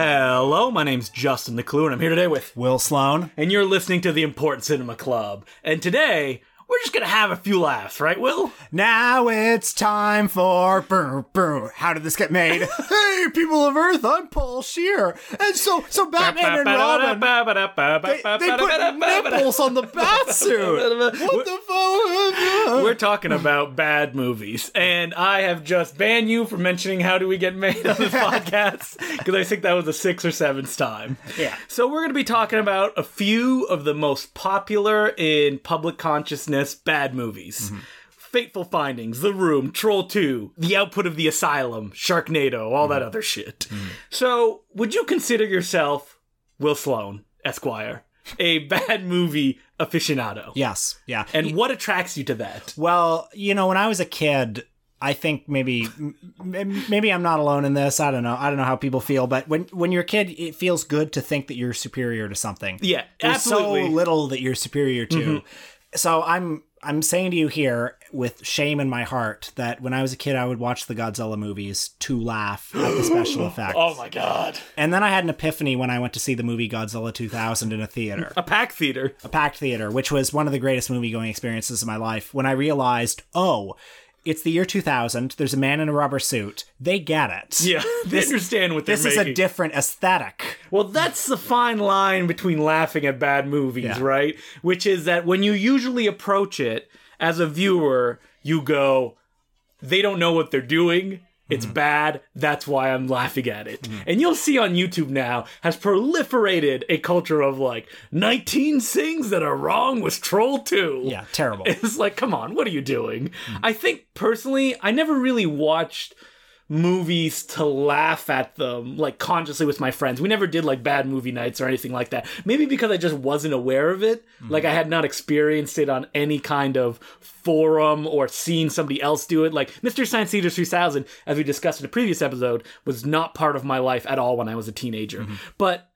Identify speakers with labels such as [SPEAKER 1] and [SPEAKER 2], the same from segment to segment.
[SPEAKER 1] Hello, my name's Justin Decloux, and I'm here today with,
[SPEAKER 2] Will Sloan.
[SPEAKER 1] and you're listening to the Important Cinema Club. And today, we're just gonna have a few laughs, right, Will?
[SPEAKER 2] Now it's time for brr, brr. How did this get made? hey, people of Earth, I'm Paul Scheer. And so so Batman and Robin they, they put nipples on the bat suit. What the fuck?
[SPEAKER 1] We're talking about bad movies, and I have just banned you from mentioning how do we get made on this podcast because I think that was the sixth or seventh time.
[SPEAKER 2] Yeah.
[SPEAKER 1] So we're going to be talking about a few of the most popular in public consciousness bad movies. Mm-hmm. Fateful Findings, The Room, Troll 2, The Output of the Asylum, Sharknado, all that mm-hmm. other shit. Mm-hmm. So, would you consider yourself Will Sloan, Esquire, a bad movie aficionado?
[SPEAKER 2] Yes, yeah.
[SPEAKER 1] And what attracts you to that?
[SPEAKER 2] Well, you know, when I was a kid, I think maybe maybe I'm not alone in this. I don't know. I don't know how people feel, but when when you're a kid, it feels good to think that you're superior to something.
[SPEAKER 1] Yeah,
[SPEAKER 2] There's
[SPEAKER 1] absolutely. Mm-hmm.
[SPEAKER 2] so little that you're superior to. So I'm I'm saying to you here with shame in my heart that when I was a kid I would watch the Godzilla movies to laugh at the special effects.
[SPEAKER 1] oh my god.
[SPEAKER 2] And then I had an epiphany when I went to see the movie Godzilla 2000 in a theater,
[SPEAKER 1] A pack theater.
[SPEAKER 2] a packed theater, which was one of the greatest movie going experiences of my life when I realized, "Oh, it's the year 2000. There's a man in a rubber suit. They get it.
[SPEAKER 1] Yeah, they understand what they're
[SPEAKER 2] This is a different aesthetic.
[SPEAKER 1] Well, that's the fine line between laughing at bad movies,
[SPEAKER 2] Yeah.
[SPEAKER 1] right? Which is that when you usually approach it as a viewer, you go, they don't know what they're doing. It's mm-hmm. bad. That's why I'm laughing at it. Mm-hmm. And you'll see on YouTube now has proliferated a culture of like 19 things that are wrong with Troll 2.
[SPEAKER 2] Yeah, terrible.
[SPEAKER 1] It's like, come on, what are you doing? Mm-hmm. I think personally, I never really watched movies to laugh at them like consciously with my friends. We never did like bad movie nights or anything like that. Maybe because I just wasn't aware of it. Mm-hmm. Like I had not experienced it on any kind of forum or seen somebody else do it. Like Mystery Science Theater 3000, as we discussed in a previous episode, was not part of my life at all when I was a teenager. Mm-hmm. But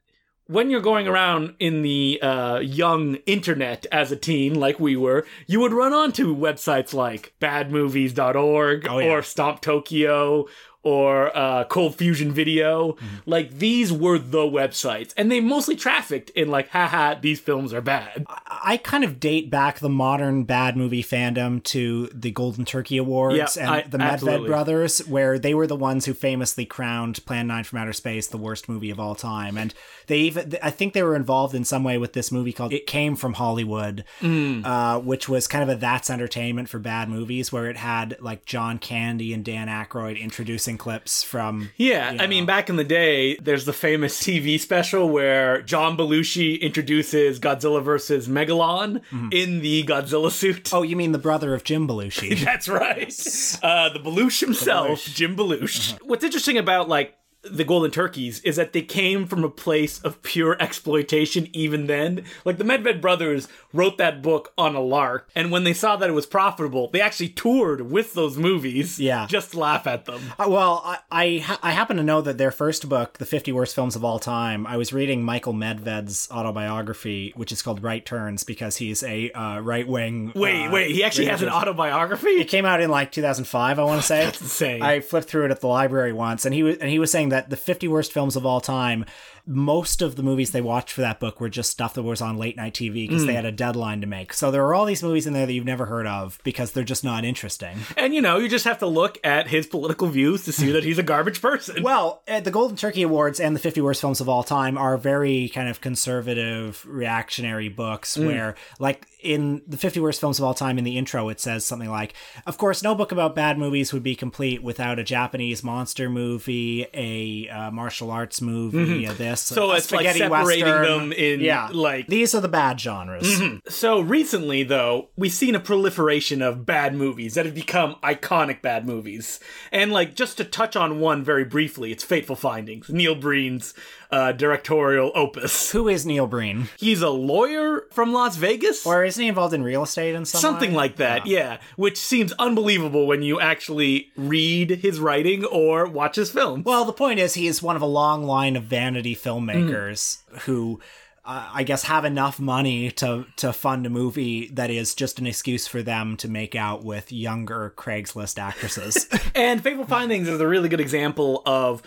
[SPEAKER 1] when you're going around in the uh, young internet as a teen, like we were, you would run onto websites like badmovies.org
[SPEAKER 2] Oh, yeah.
[SPEAKER 1] or Stomp Tokyo or uh, Cold Fusion Video.
[SPEAKER 2] Mm-hmm.
[SPEAKER 1] Like these were the websites, and they mostly trafficked in like, haha, these films are bad.
[SPEAKER 2] I kind of date back the modern bad movie fandom to the Golden Turkey Awards
[SPEAKER 1] Yeah,
[SPEAKER 2] and
[SPEAKER 1] I-
[SPEAKER 2] the Medved
[SPEAKER 1] absolutely.
[SPEAKER 2] brothers, where they were the ones who famously crowned Plan 9 from Outer Space the worst movie of all time. And they even, I think they were involved in some way with this movie called It Came from Hollywood,
[SPEAKER 1] Mm.
[SPEAKER 2] uh, which was kind of a That's Entertainment for bad movies, where it had like John Candy and Dan Aykroyd introducing clips from.
[SPEAKER 1] Yeah, I mean, back in the day, there's the famous TV special where John Belushi introduces Godzilla versus Megalon in the Godzilla suit.
[SPEAKER 2] Oh, you mean the brother of Jim Belushi?
[SPEAKER 1] That's right. Uh, the Belushi himself, Jim Belushi. What's interesting about like the Golden Turkeys is that they came from a place of pure exploitation even then. Like the Medved brothers wrote that book on a lark, and when they saw that it was profitable, they actually toured with those movies
[SPEAKER 2] Yeah.
[SPEAKER 1] just to laugh at them.
[SPEAKER 2] Uh, well, I I, ha- I happen to know that their first book, The 50 Worst Films of All Time, I was reading Michael Medved's autobiography, which is called Right Turns, because he's a uh, right wing.
[SPEAKER 1] Wait,
[SPEAKER 2] uh,
[SPEAKER 1] wait, he actually has an autobiography?
[SPEAKER 2] It came out in like 2005, I want to say.
[SPEAKER 1] That's insane.
[SPEAKER 2] I flipped through it at the library once, and he was and he was saying that the 50 worst films of all time, most of the movies they watched for that book were just stuff that was on late night TV because
[SPEAKER 1] Hmm.
[SPEAKER 2] they had a deadline to make. So there are all these movies in there that you've never heard of because they're just not interesting.
[SPEAKER 1] And you know, you just have to look at his political views to see that he's a garbage person.
[SPEAKER 2] Well, uh, the Golden Turkey Awards and the 50 Worst Films of All Time are very kind of conservative, reactionary books where, like, in the 50 Worst Films of All Time, in the intro, it says something like, Of course, no book about bad movies would be complete without a Japanese monster movie, a uh, martial arts movie, a this.
[SPEAKER 1] So
[SPEAKER 2] a
[SPEAKER 1] it's like separating
[SPEAKER 2] western.
[SPEAKER 1] them in,
[SPEAKER 2] yeah.
[SPEAKER 1] like-
[SPEAKER 2] These are the bad genres.
[SPEAKER 1] So recently, though, we've seen a proliferation of bad movies that have become iconic bad movies. And like, just to touch on one very briefly, it's Fateful Findings, Neil Breen's uh, directorial opus.
[SPEAKER 2] Who is Neil Breen?
[SPEAKER 1] He's a lawyer from Las Vegas.
[SPEAKER 2] Or isn't he involved in real estate and some
[SPEAKER 1] Something
[SPEAKER 2] way?
[SPEAKER 1] like that, yeah. Which seems unbelievable when you actually read his writing or watch his film.
[SPEAKER 2] Well, the point is, he is one of a long line of vanity filmmakers
[SPEAKER 1] Mm-hmm.
[SPEAKER 2] who, uh, I guess, have enough money to to fund a movie that is just an excuse for them to make out with younger Craigslist actresses.
[SPEAKER 1] And Fateful Findings is a really good example of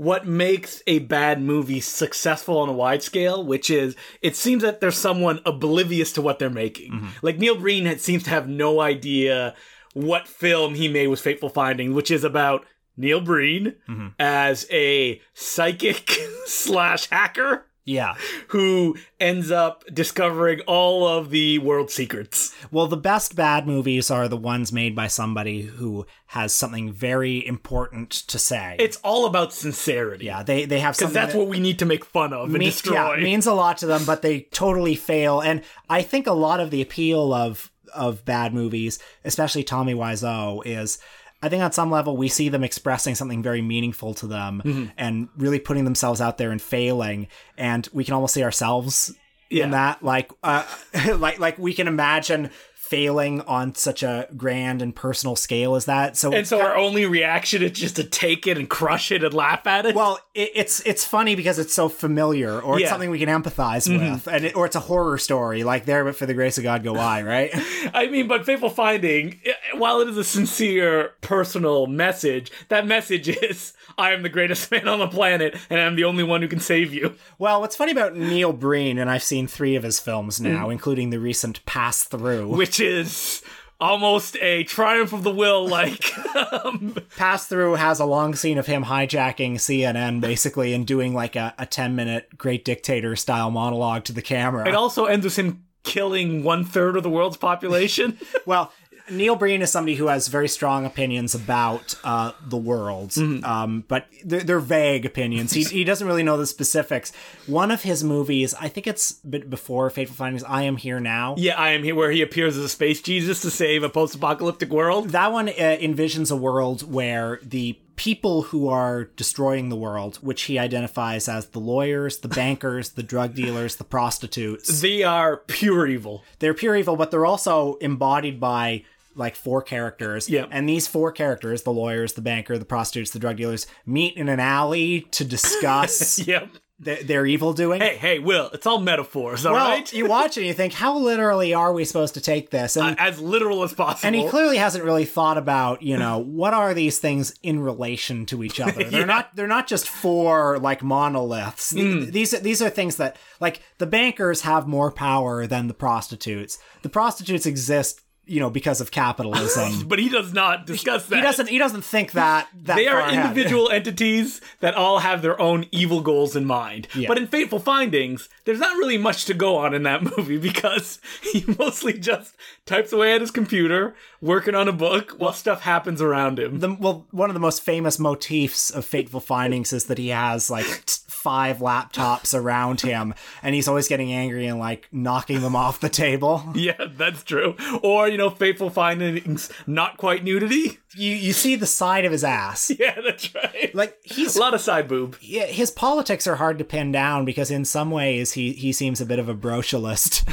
[SPEAKER 1] what makes a bad movie successful on a wide scale, which is it seems that there's someone oblivious to what they're making. Mm-hmm. Like Neil Breen had, seems to have no idea what film he made was Fateful Finding, which is about Neil Breen mm-hmm. as a psychic slash hacker
[SPEAKER 2] Yeah.
[SPEAKER 1] who ends up discovering all of the world's secrets.
[SPEAKER 2] Well, the best bad movies are the ones made by somebody who has something very important to say.
[SPEAKER 1] It's all about sincerity.
[SPEAKER 2] yeah, they they have
[SPEAKER 1] Because that's
[SPEAKER 2] that
[SPEAKER 1] what we need to make fun of and destroy.
[SPEAKER 2] yeah, means a lot to them, but they totally fail. And I think a lot of the appeal of of bad movies, especially Tommy Wiseau, is I think on some level we see them expressing something very meaningful to them
[SPEAKER 1] Mm-hmm.
[SPEAKER 2] and really putting themselves out there and failing, and we can almost see ourselves
[SPEAKER 1] Yeah.
[SPEAKER 2] in that. Like, uh, like, like we can imagine failing on such a grand and personal scale as that. So
[SPEAKER 1] and so our only reaction is just to take it and crush it and laugh at it.
[SPEAKER 2] Well, it, it's it's funny because it's so familiar, or it's
[SPEAKER 1] Yeah. Mm-hmm.
[SPEAKER 2] something we can empathize with, and it, or it's a horror story, like "There, but for the grace of God, go I." Right?
[SPEAKER 1] I mean, but Fateful Finding, while it is a sincere, personal message, that message is I am the greatest man on the planet and I'm the only one who can save you.
[SPEAKER 2] well, what's funny about Neil Breen, and I've seen three of his films now,
[SPEAKER 1] Mm.
[SPEAKER 2] including the recent Pass Through.
[SPEAKER 1] Which is almost a triumph of the will, like. um,
[SPEAKER 2] Pass Through has a long scene of him hijacking CNN, basically, and doing like a, a ten minute Great Dictator style monologue to the camera.
[SPEAKER 1] it also ends with him killing one third of the world's population.
[SPEAKER 2] well, Neil Breen is somebody who has very strong opinions about uh, the world, um, but they're, they're vague opinions. He, he doesn't really know the specifics. One of his movies, I think it's a bit before Fateful Findings, I Am Here Now.
[SPEAKER 1] yeah, I am here where he appears as a space Jesus to save a post apocalyptic world.
[SPEAKER 2] That one uh, envisions a world where the people who are destroying the world, which he identifies as the lawyers, the bankers, the drug dealers, the prostitutes,
[SPEAKER 1] They are pure evil.
[SPEAKER 2] they're pure evil, but they're also embodied by like four characters.
[SPEAKER 1] Yeah.
[SPEAKER 2] And these four characters, the lawyers, the banker, the prostitutes, the drug dealers, meet in an alley to discuss
[SPEAKER 1] Yep.
[SPEAKER 2] th- their evil doing.
[SPEAKER 1] Hey, hey, Will, it's all metaphors, all
[SPEAKER 2] well,
[SPEAKER 1] right?
[SPEAKER 2] you watch it and you think, how literally are we supposed to take this? And
[SPEAKER 1] As literal as possible.
[SPEAKER 2] and he clearly hasn't really thought about, you know, what are these things in relation to each other? They're
[SPEAKER 1] Yeah.
[SPEAKER 2] not they're not just four like monoliths.
[SPEAKER 1] Hmm.
[SPEAKER 2] These these are things that like the bankers have more power than the prostitutes. The prostitutes exist, you know, because of capitalism.
[SPEAKER 1] but he does not discuss that.
[SPEAKER 2] he doesn't he doesn't think that that
[SPEAKER 1] They are
[SPEAKER 2] far ahead.
[SPEAKER 1] individual entities that all have their own evil goals in mind. But in Fateful Findings, there's not really much to go on in that movie because he mostly just types away at his computer, working on a book while stuff happens around him.
[SPEAKER 2] the, well, one of the most famous motifs of Fateful Findings is that he has like five laptops around him, and he's always getting angry and like knocking them off the table.
[SPEAKER 1] yeah, that's true. Or, you know, Fateful Findings, not quite nudity.
[SPEAKER 2] You you see the side of his ass.
[SPEAKER 1] Yeah, that's right.
[SPEAKER 2] Like he's
[SPEAKER 1] a lot of side boob.
[SPEAKER 2] yeah, his politics are hard to pin down because in some ways he he seems a bit of a brocialist,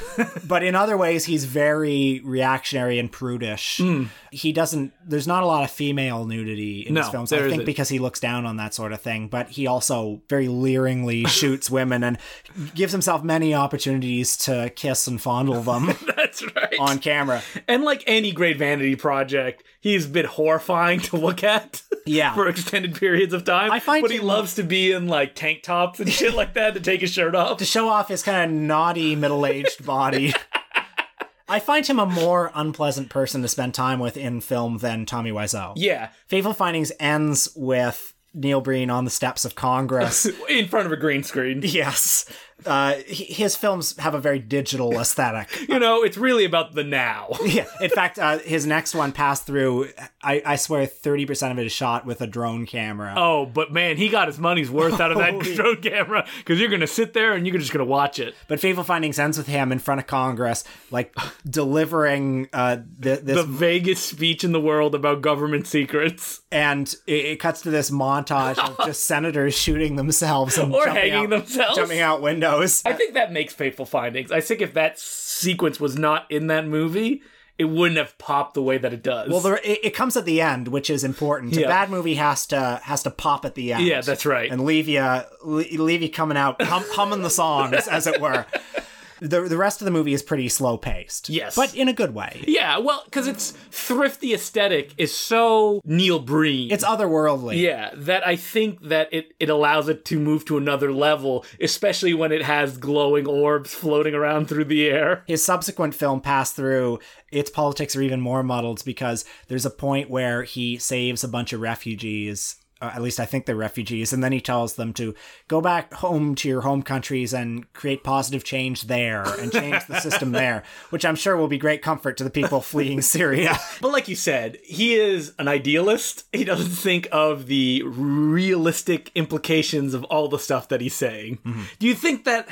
[SPEAKER 2] but in other ways he's very reactionary and prudish. Hmm. He doesn't. There's not a lot of female nudity in his films. I think
[SPEAKER 1] isn't.
[SPEAKER 2] because he looks down on that sort of thing. But he also very leeringly shoots women and gives himself many opportunities to kiss and fondle them
[SPEAKER 1] That's right.
[SPEAKER 2] on camera.
[SPEAKER 1] And like any great vanity project, he's a bit horrifying to look at.
[SPEAKER 2] Yeah.
[SPEAKER 1] for extended periods of time.
[SPEAKER 2] I find
[SPEAKER 1] but he loves to be in like tank tops and shit like that to take his shirt off.
[SPEAKER 2] to show off his kind of naughty middle-aged body. I find him a more unpleasant person to spend time with in film than Tommy Wiseau.
[SPEAKER 1] Yeah,
[SPEAKER 2] Fateful Findings ends with Neil Breen on the steps of Congress.
[SPEAKER 1] in front of a green screen.
[SPEAKER 2] yes. Uh, his films have a very digital aesthetic.
[SPEAKER 1] You know, it's really about the now.
[SPEAKER 2] Yeah. In fact, uh, his next one, Pass Through, I, I swear 30% of it is shot with a drone camera.
[SPEAKER 1] Oh, but man, he got his money's worth out of that drone camera because you're gonna sit there and you're just gonna watch it.
[SPEAKER 2] But Fateful Findings ends with him in front of Congress, like delivering uh, th- this
[SPEAKER 1] The vaguest speech in the world about government secrets
[SPEAKER 2] and it, it cuts to this montage of just senators shooting themselves and
[SPEAKER 1] or
[SPEAKER 2] jumping
[SPEAKER 1] hanging
[SPEAKER 2] out,
[SPEAKER 1] themselves.
[SPEAKER 2] jumping out windows.
[SPEAKER 1] I think that makes Fateful Findings. I think if that sequence was not in that movie, it wouldn't have popped the way that it does.
[SPEAKER 2] well, there, it, it comes at the end, which is important.
[SPEAKER 1] Yeah.
[SPEAKER 2] A bad movie has to has to pop at the end.
[SPEAKER 1] yeah, that's right.
[SPEAKER 2] and leave you leave you coming out hum, humming the songs, as it were. The the rest of the movie is pretty slow paced.
[SPEAKER 1] Yes.
[SPEAKER 2] but in a good way.
[SPEAKER 1] Yeah, well, because its thrifty aesthetic is so Neil Breen.
[SPEAKER 2] It's otherworldly.
[SPEAKER 1] yeah, that I think that it, it allows it to move to another level, especially when it has glowing orbs floating around through the air.
[SPEAKER 2] his subsequent film pass through its politics are even more muddled because there's a point where he saves a bunch of refugees uh, at least I think they're refugees, and then he tells them to go back home to your home countries and create positive change there and change the system there, which I'm sure will be great comfort to the people fleeing Syria.
[SPEAKER 1] But like you said, he is an idealist. He doesn't think of the realistic implications of all the stuff that he's saying. Do you think that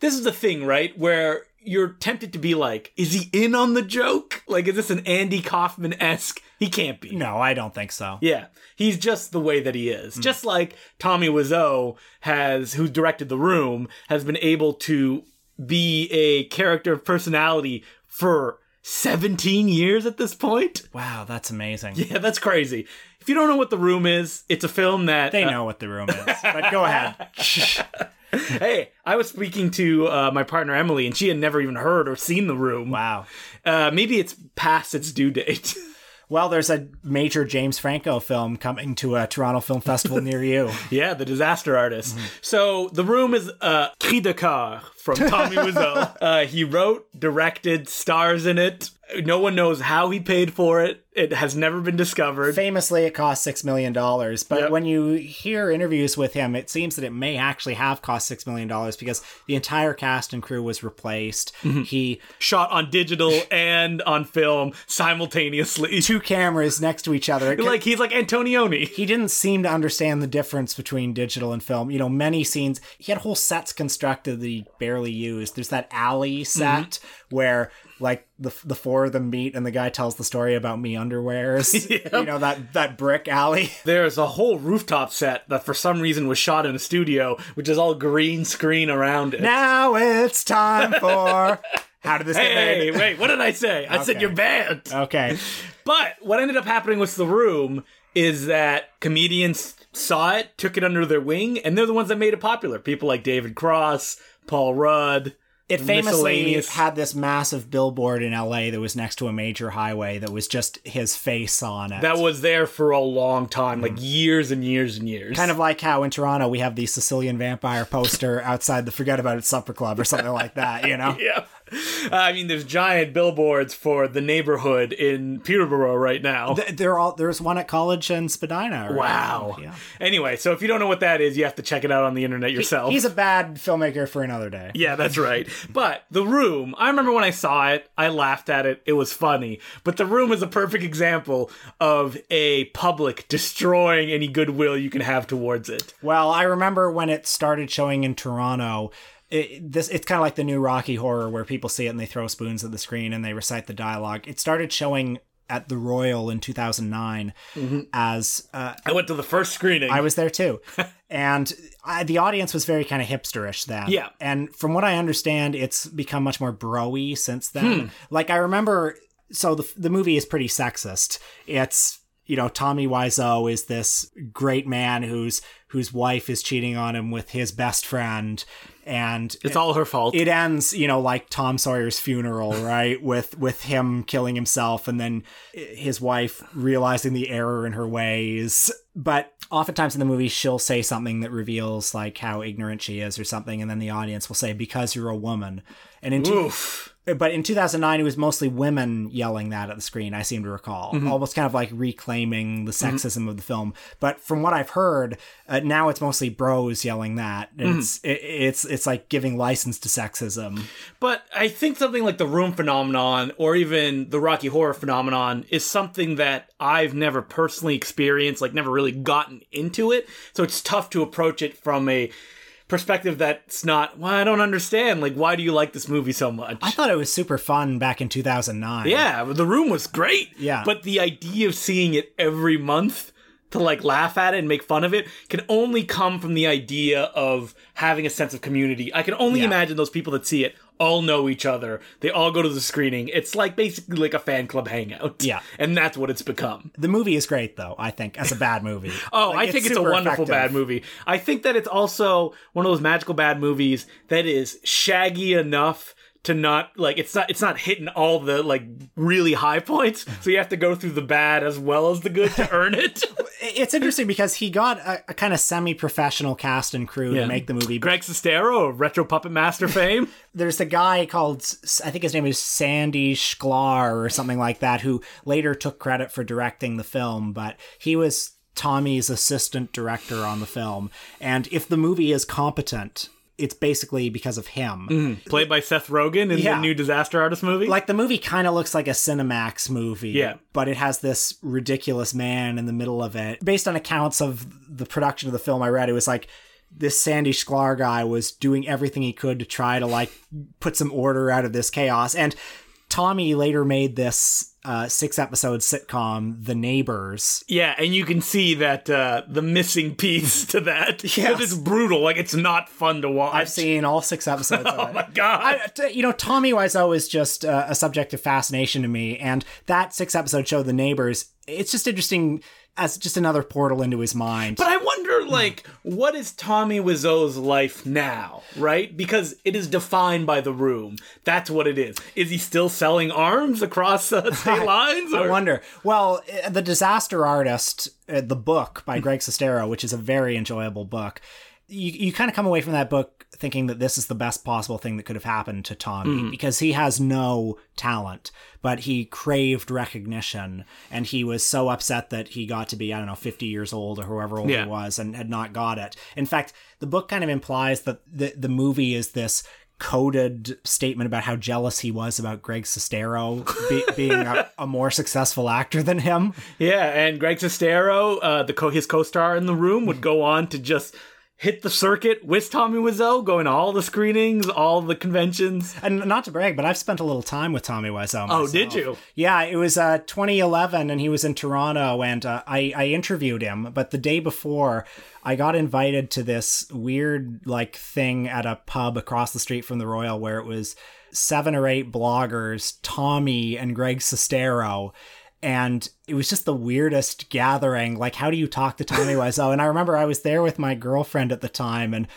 [SPEAKER 1] this is the thing, right? Where you're tempted to be like, is he in on the joke? Like, is this an Andy Kaufman esque? He can't be.
[SPEAKER 2] no, I don't think so.
[SPEAKER 1] Yeah, he's just the way that he is. Just like Tommy Wiseau has, who directed The Room, has been able to be a character of personality for 17 years at this point.
[SPEAKER 2] Wow, that's amazing.
[SPEAKER 1] Yeah, that's crazy. If you don't know what The Room is, it's a film that
[SPEAKER 2] They
[SPEAKER 1] uh,
[SPEAKER 2] know what the room is, but go ahead.
[SPEAKER 1] hey, I was speaking to uh, my partner Emily, and she had never even heard or seen The Room.
[SPEAKER 2] Wow.
[SPEAKER 1] Uh, maybe it's past its due date.
[SPEAKER 2] Well, there's a major James Franco film coming to a Toronto Film Festival near you.
[SPEAKER 1] Yeah, the disaster artist.
[SPEAKER 2] Mm-hmm.
[SPEAKER 1] So the room is uh, Cri de Coeur from Tommy Wiseau. uh, he wrote, directed, stars in it. No one knows how he paid for it. It has never been discovered.
[SPEAKER 2] Famously, it cost six million dollars. But
[SPEAKER 1] Yep.
[SPEAKER 2] when you hear interviews with him, it seems that it may actually have cost six million dollars because the entire cast and crew was replaced.
[SPEAKER 1] Mm-hmm.
[SPEAKER 2] He
[SPEAKER 1] Shot on digital and on film simultaneously.
[SPEAKER 2] two cameras next to each other. Could-
[SPEAKER 1] Like he's like Antonioni.
[SPEAKER 2] he didn't seem to understand the difference between digital and film. You know, many scenes he had whole sets constructed that he barely used. There's that alley set
[SPEAKER 1] Mm-hmm.
[SPEAKER 2] where like the the four of them meet and the guy tells the story about me underwears. You know that that brick alley.
[SPEAKER 1] There's a whole rooftop set that for some reason was shot in a studio, which is all green screen around it.
[SPEAKER 2] Now it's time for. How did this get
[SPEAKER 1] hey,
[SPEAKER 2] made?
[SPEAKER 1] wait, what did I say? I said you're banned.
[SPEAKER 2] Okay.
[SPEAKER 1] But what ended up happening with The Room is that comedians saw it, took it under their wing, and they're the ones that made it popular. People like David Cross, Paul Rudd.
[SPEAKER 2] It famously had this massive billboard in LA that was next to a major highway that was just his face on it.
[SPEAKER 1] That was there for a long time, like mm-hmm. years and years and years.
[SPEAKER 2] kind of like how in Toronto we have the Sicilian vampire poster outside the Forget About It Supper Club or something like that, you know?
[SPEAKER 1] Yeah. I mean, there's giant billboards for the neighborhood in Peterborough right now.
[SPEAKER 2] Th- They're all there's one at college and Spadina. right?
[SPEAKER 1] Wow.
[SPEAKER 2] Yeah.
[SPEAKER 1] Anyway, so if you don't know what that is, you have to check it out on the internet yourself.
[SPEAKER 2] He's a bad filmmaker for another day.
[SPEAKER 1] Yeah, that's right. But The Room, I remember when I saw it, I laughed at it. It was funny. But The Room is a perfect example of a public destroying any goodwill you can have towards it.
[SPEAKER 2] Well, I remember when it started showing in Toronto. It, this it's kind of like the new Rocky Horror where people see it and they throw spoons at the screen and they recite the dialogue. It started showing at the Royal in 2009 as uh,
[SPEAKER 1] I went to the first screening.
[SPEAKER 2] I was there too. and I, the audience was very kind of hipsterish then.
[SPEAKER 1] Yeah.
[SPEAKER 2] And from what I understand, it's become much more broy since
[SPEAKER 1] Hmm.
[SPEAKER 2] then. Like I remember, so the the movie is pretty sexist. It's you know Tommy Wiseau is this great man whose whose wife is cheating on him with his best friend, and
[SPEAKER 1] it's all her fault.
[SPEAKER 2] it ends you know like tom sawyer's funeral right? With with him killing himself and then his wife realizing the error in her ways. But oftentimes in the movie she'll say something that reveals like how ignorant she is or something. And then the audience will say because you're a woman. And in. But in 2009 it was mostly women yelling that at the screen i seem to recall
[SPEAKER 1] Mm-hmm.
[SPEAKER 2] almost kind of like reclaiming the sexism of the film but from what i've heard uh, now it's mostly bros yelling that
[SPEAKER 1] Mm-hmm.
[SPEAKER 2] it's it, it's it's like giving license to sexism
[SPEAKER 1] But I think something like the Room phenomenon or even the Rocky Horror phenomenon is something that I've never personally experienced, like never really gotten into it. So it's tough to approach it from a perspective that's not, well, I don't understand. Like, why do you like this movie so much?
[SPEAKER 2] i thought it was super fun back in 2009
[SPEAKER 1] yeah, the room was great.
[SPEAKER 2] Yeah.
[SPEAKER 1] But the idea of seeing it every month to like laugh at it and make fun of it can only come from the idea of having a sense of community. I can only
[SPEAKER 2] Yeah.
[SPEAKER 1] imagine those people that see it all know each other. They all go to the screening. It's like basically like a fan club hangout.
[SPEAKER 2] Yeah.
[SPEAKER 1] and that's what it's become.
[SPEAKER 2] The movie is great, though. I think as a bad movie.
[SPEAKER 1] Oh,
[SPEAKER 2] Like,
[SPEAKER 1] I think it's a wonderful
[SPEAKER 2] effective.
[SPEAKER 1] bad movie. I think that it's also one of those magical bad movies that is shaggy enough to not like it's not it's not hitting all the like really high points. So you have to go through the bad as well as the good to earn it.
[SPEAKER 2] It's interesting because he got a, a kind of semi-professional cast and crew
[SPEAKER 1] Yeah.
[SPEAKER 2] to make the movie.
[SPEAKER 1] Greg Sestero of Retro Puppet Master fame.
[SPEAKER 2] There's a guy called i think his name is Sandy Schklair or something like that who later took credit for directing the film, but he was Tommy's assistant director on the film. And if the movie is competent, it's basically because of him. Mm-hmm.
[SPEAKER 1] Played by Seth Rogen in
[SPEAKER 2] Yeah.
[SPEAKER 1] the new Disaster Artist movie.
[SPEAKER 2] Like the movie kind of looks like a Cinemax movie.
[SPEAKER 1] Yeah.
[SPEAKER 2] But it has this ridiculous man in the middle of it. Based on accounts of the production of the film I read, it was like this Sandy Schklair guy was doing everything he could to try to like put some order out of this chaos. And Tommy later made this uh, six episode sitcom, The Neighbors.
[SPEAKER 1] yeah, and you can see that uh, the missing piece to that.
[SPEAKER 2] Yeah,
[SPEAKER 1] it's brutal. Like it's not fun to watch.
[SPEAKER 2] I've seen all six episodes of
[SPEAKER 1] Oh
[SPEAKER 2] it.
[SPEAKER 1] my god.
[SPEAKER 2] I, t- you know, Tommy Wiseau is just uh, a subject of fascination to me, and that six episode show, The Neighbors, it's just interesting as just another portal into his mind.
[SPEAKER 1] But I wonder, like, what is Tommy Wiseau's life now, right? Because it is defined by the room. That's what it is. Is he still selling arms across uh, state lines?
[SPEAKER 2] I wonder. Well, uh, the Disaster Artist, uh, the book by Greg Sestero, which is a very enjoyable book, you you kind of come away from that book thinking that this is the best possible thing that could have happened to Tommy because he has no talent, but he craved recognition, and he was so upset that he got to be I don't know fifty years old or whoever old
[SPEAKER 1] Yeah.
[SPEAKER 2] he was and had not got it. In fact, the book kind of implies that the the movie is this coded statement about how jealous he was about Greg Sestero be, being a, a more successful actor than him.
[SPEAKER 1] Yeah, and Greg Sestero, uh, the co- his co-star in the room, would go on to just hit the circuit with Tommy Wiseau, going to all the screenings, all the conventions.
[SPEAKER 2] And not to brag, but I've spent a little time with Tommy Wiseau.
[SPEAKER 1] Oh, did you?
[SPEAKER 2] Yeah, it was uh, 2011, and he was in Toronto, and uh, I, I interviewed him. But the day before, I got invited to this weird like thing at a pub across the street from the Royal, where it was seven or eight bloggers, Tommy and Greg Sestero. And it was just the weirdest gathering. Like, how do you talk to Tommy Wiseau? And I remember I was there with my girlfriend at the time, and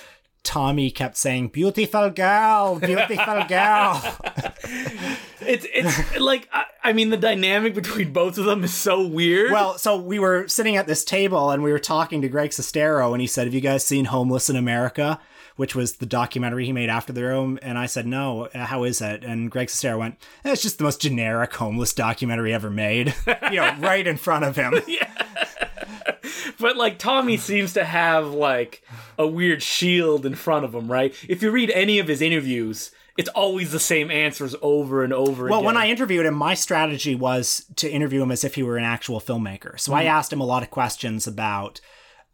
[SPEAKER 2] Tommy kept saying, "Beautiful girl, beautiful girl."
[SPEAKER 1] It's it's like I, I mean the dynamic between both of them is so weird.
[SPEAKER 2] Well, so we were sitting at this table and we were talking to Greg Sestero, and he said, Have you guys seen Homeless in America? Which was the documentary he made after the room. And I said, No, uh, how is it? And Greg Sestero went, "Eh, It's just the most generic homeless documentary ever made. you know, right in front of him. yeah.
[SPEAKER 1] But like Tommy seems to have like a weird shield in front of him, right? If you read any of his interviews, it's always the same answers over and over
[SPEAKER 2] Well,
[SPEAKER 1] again.
[SPEAKER 2] when I interviewed him, my strategy was to interview him as if he were an actual filmmaker. So I asked him a lot of questions about.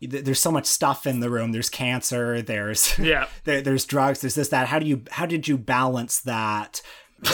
[SPEAKER 2] Th- There's so much stuff in the room. There's cancer. There's
[SPEAKER 1] Yeah.
[SPEAKER 2] there, there's drugs. There's this that. How do you how did you balance that?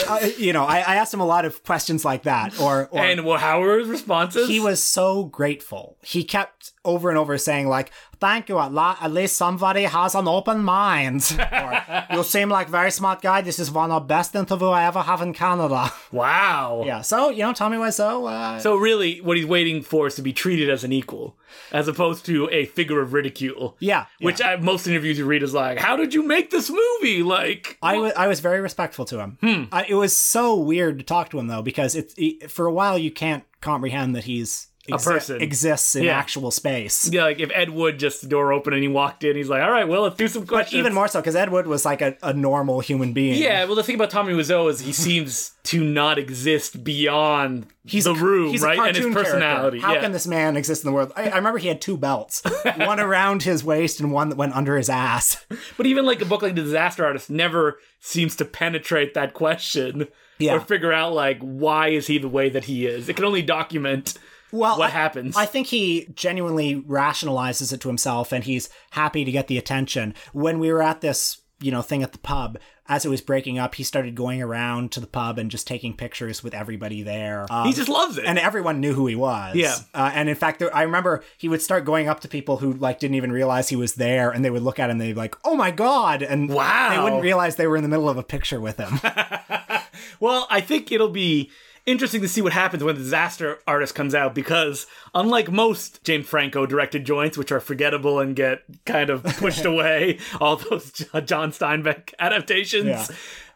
[SPEAKER 2] uh, you know, I, I asked him a lot of questions like that. Or, or
[SPEAKER 1] and well, how were his responses?
[SPEAKER 2] he was so grateful. He kept over and over saying like, "Thank you. At, la- at least somebody has an open mind." or, "You seem like very smart guy. This is one of the best interview I ever have in Canada."
[SPEAKER 1] wow.
[SPEAKER 2] Yeah. So you know, tell me why
[SPEAKER 1] So So, really, what he's waiting for is to be treated as an equal, as opposed to a figure of ridicule.
[SPEAKER 2] yeah.
[SPEAKER 1] Which
[SPEAKER 2] yeah.
[SPEAKER 1] I, most interviews you read is like, "How did you make this movie?" Like,
[SPEAKER 2] I I was very respectful to him.
[SPEAKER 1] Hmm.
[SPEAKER 2] I, it was so weird to talk to him though because it's it, for a while you can't comprehend that he's exi-
[SPEAKER 1] person.
[SPEAKER 2] exists in
[SPEAKER 1] Yeah.
[SPEAKER 2] actual space.
[SPEAKER 1] yeah, like if Ed Wood just the door open and he walked in, he's like, "All right, well, let's do some questions."
[SPEAKER 2] Even more so because Ed Wood was like a, a normal human being.
[SPEAKER 1] Yeah, well, the thing about Tommy Wiseau is he seems to not exist beyond
[SPEAKER 2] He's
[SPEAKER 1] the
[SPEAKER 2] a,
[SPEAKER 1] room,
[SPEAKER 2] he's
[SPEAKER 1] right,
[SPEAKER 2] a
[SPEAKER 1] and his personality.
[SPEAKER 2] Character. How
[SPEAKER 1] yeah.
[SPEAKER 2] can this man exist in the world? I, I remember he had two belts, one around his waist and one that went under his ass.
[SPEAKER 1] But even like a book like The Disaster Artist never seems to penetrate that question
[SPEAKER 2] Yeah.
[SPEAKER 1] or figure out like why is he the way that he is. It can only document
[SPEAKER 2] Well,
[SPEAKER 1] what
[SPEAKER 2] I-
[SPEAKER 1] happens.
[SPEAKER 2] I think he genuinely rationalizes it to himself, and he's happy to get the attention. When we were at this you know thing at the pub as it was breaking up he started going around to the pub and just taking pictures with everybody there um,
[SPEAKER 1] he just loves it.
[SPEAKER 2] and everyone knew who he was
[SPEAKER 1] Yeah.
[SPEAKER 2] uh, and in fact there, i remember he would start going up to people who like didn't even realize he was there and they would look at him and they'd be like oh my god and
[SPEAKER 1] Wow.
[SPEAKER 2] they wouldn't realize they were in the middle of a picture with him
[SPEAKER 1] Well, I think it'll be interesting to see what happens when the Disaster Artist comes out because, unlike most James Franco directed joints, which are forgettable and get kind of pushed away, all those John Steinbeck adaptations,
[SPEAKER 2] Yeah.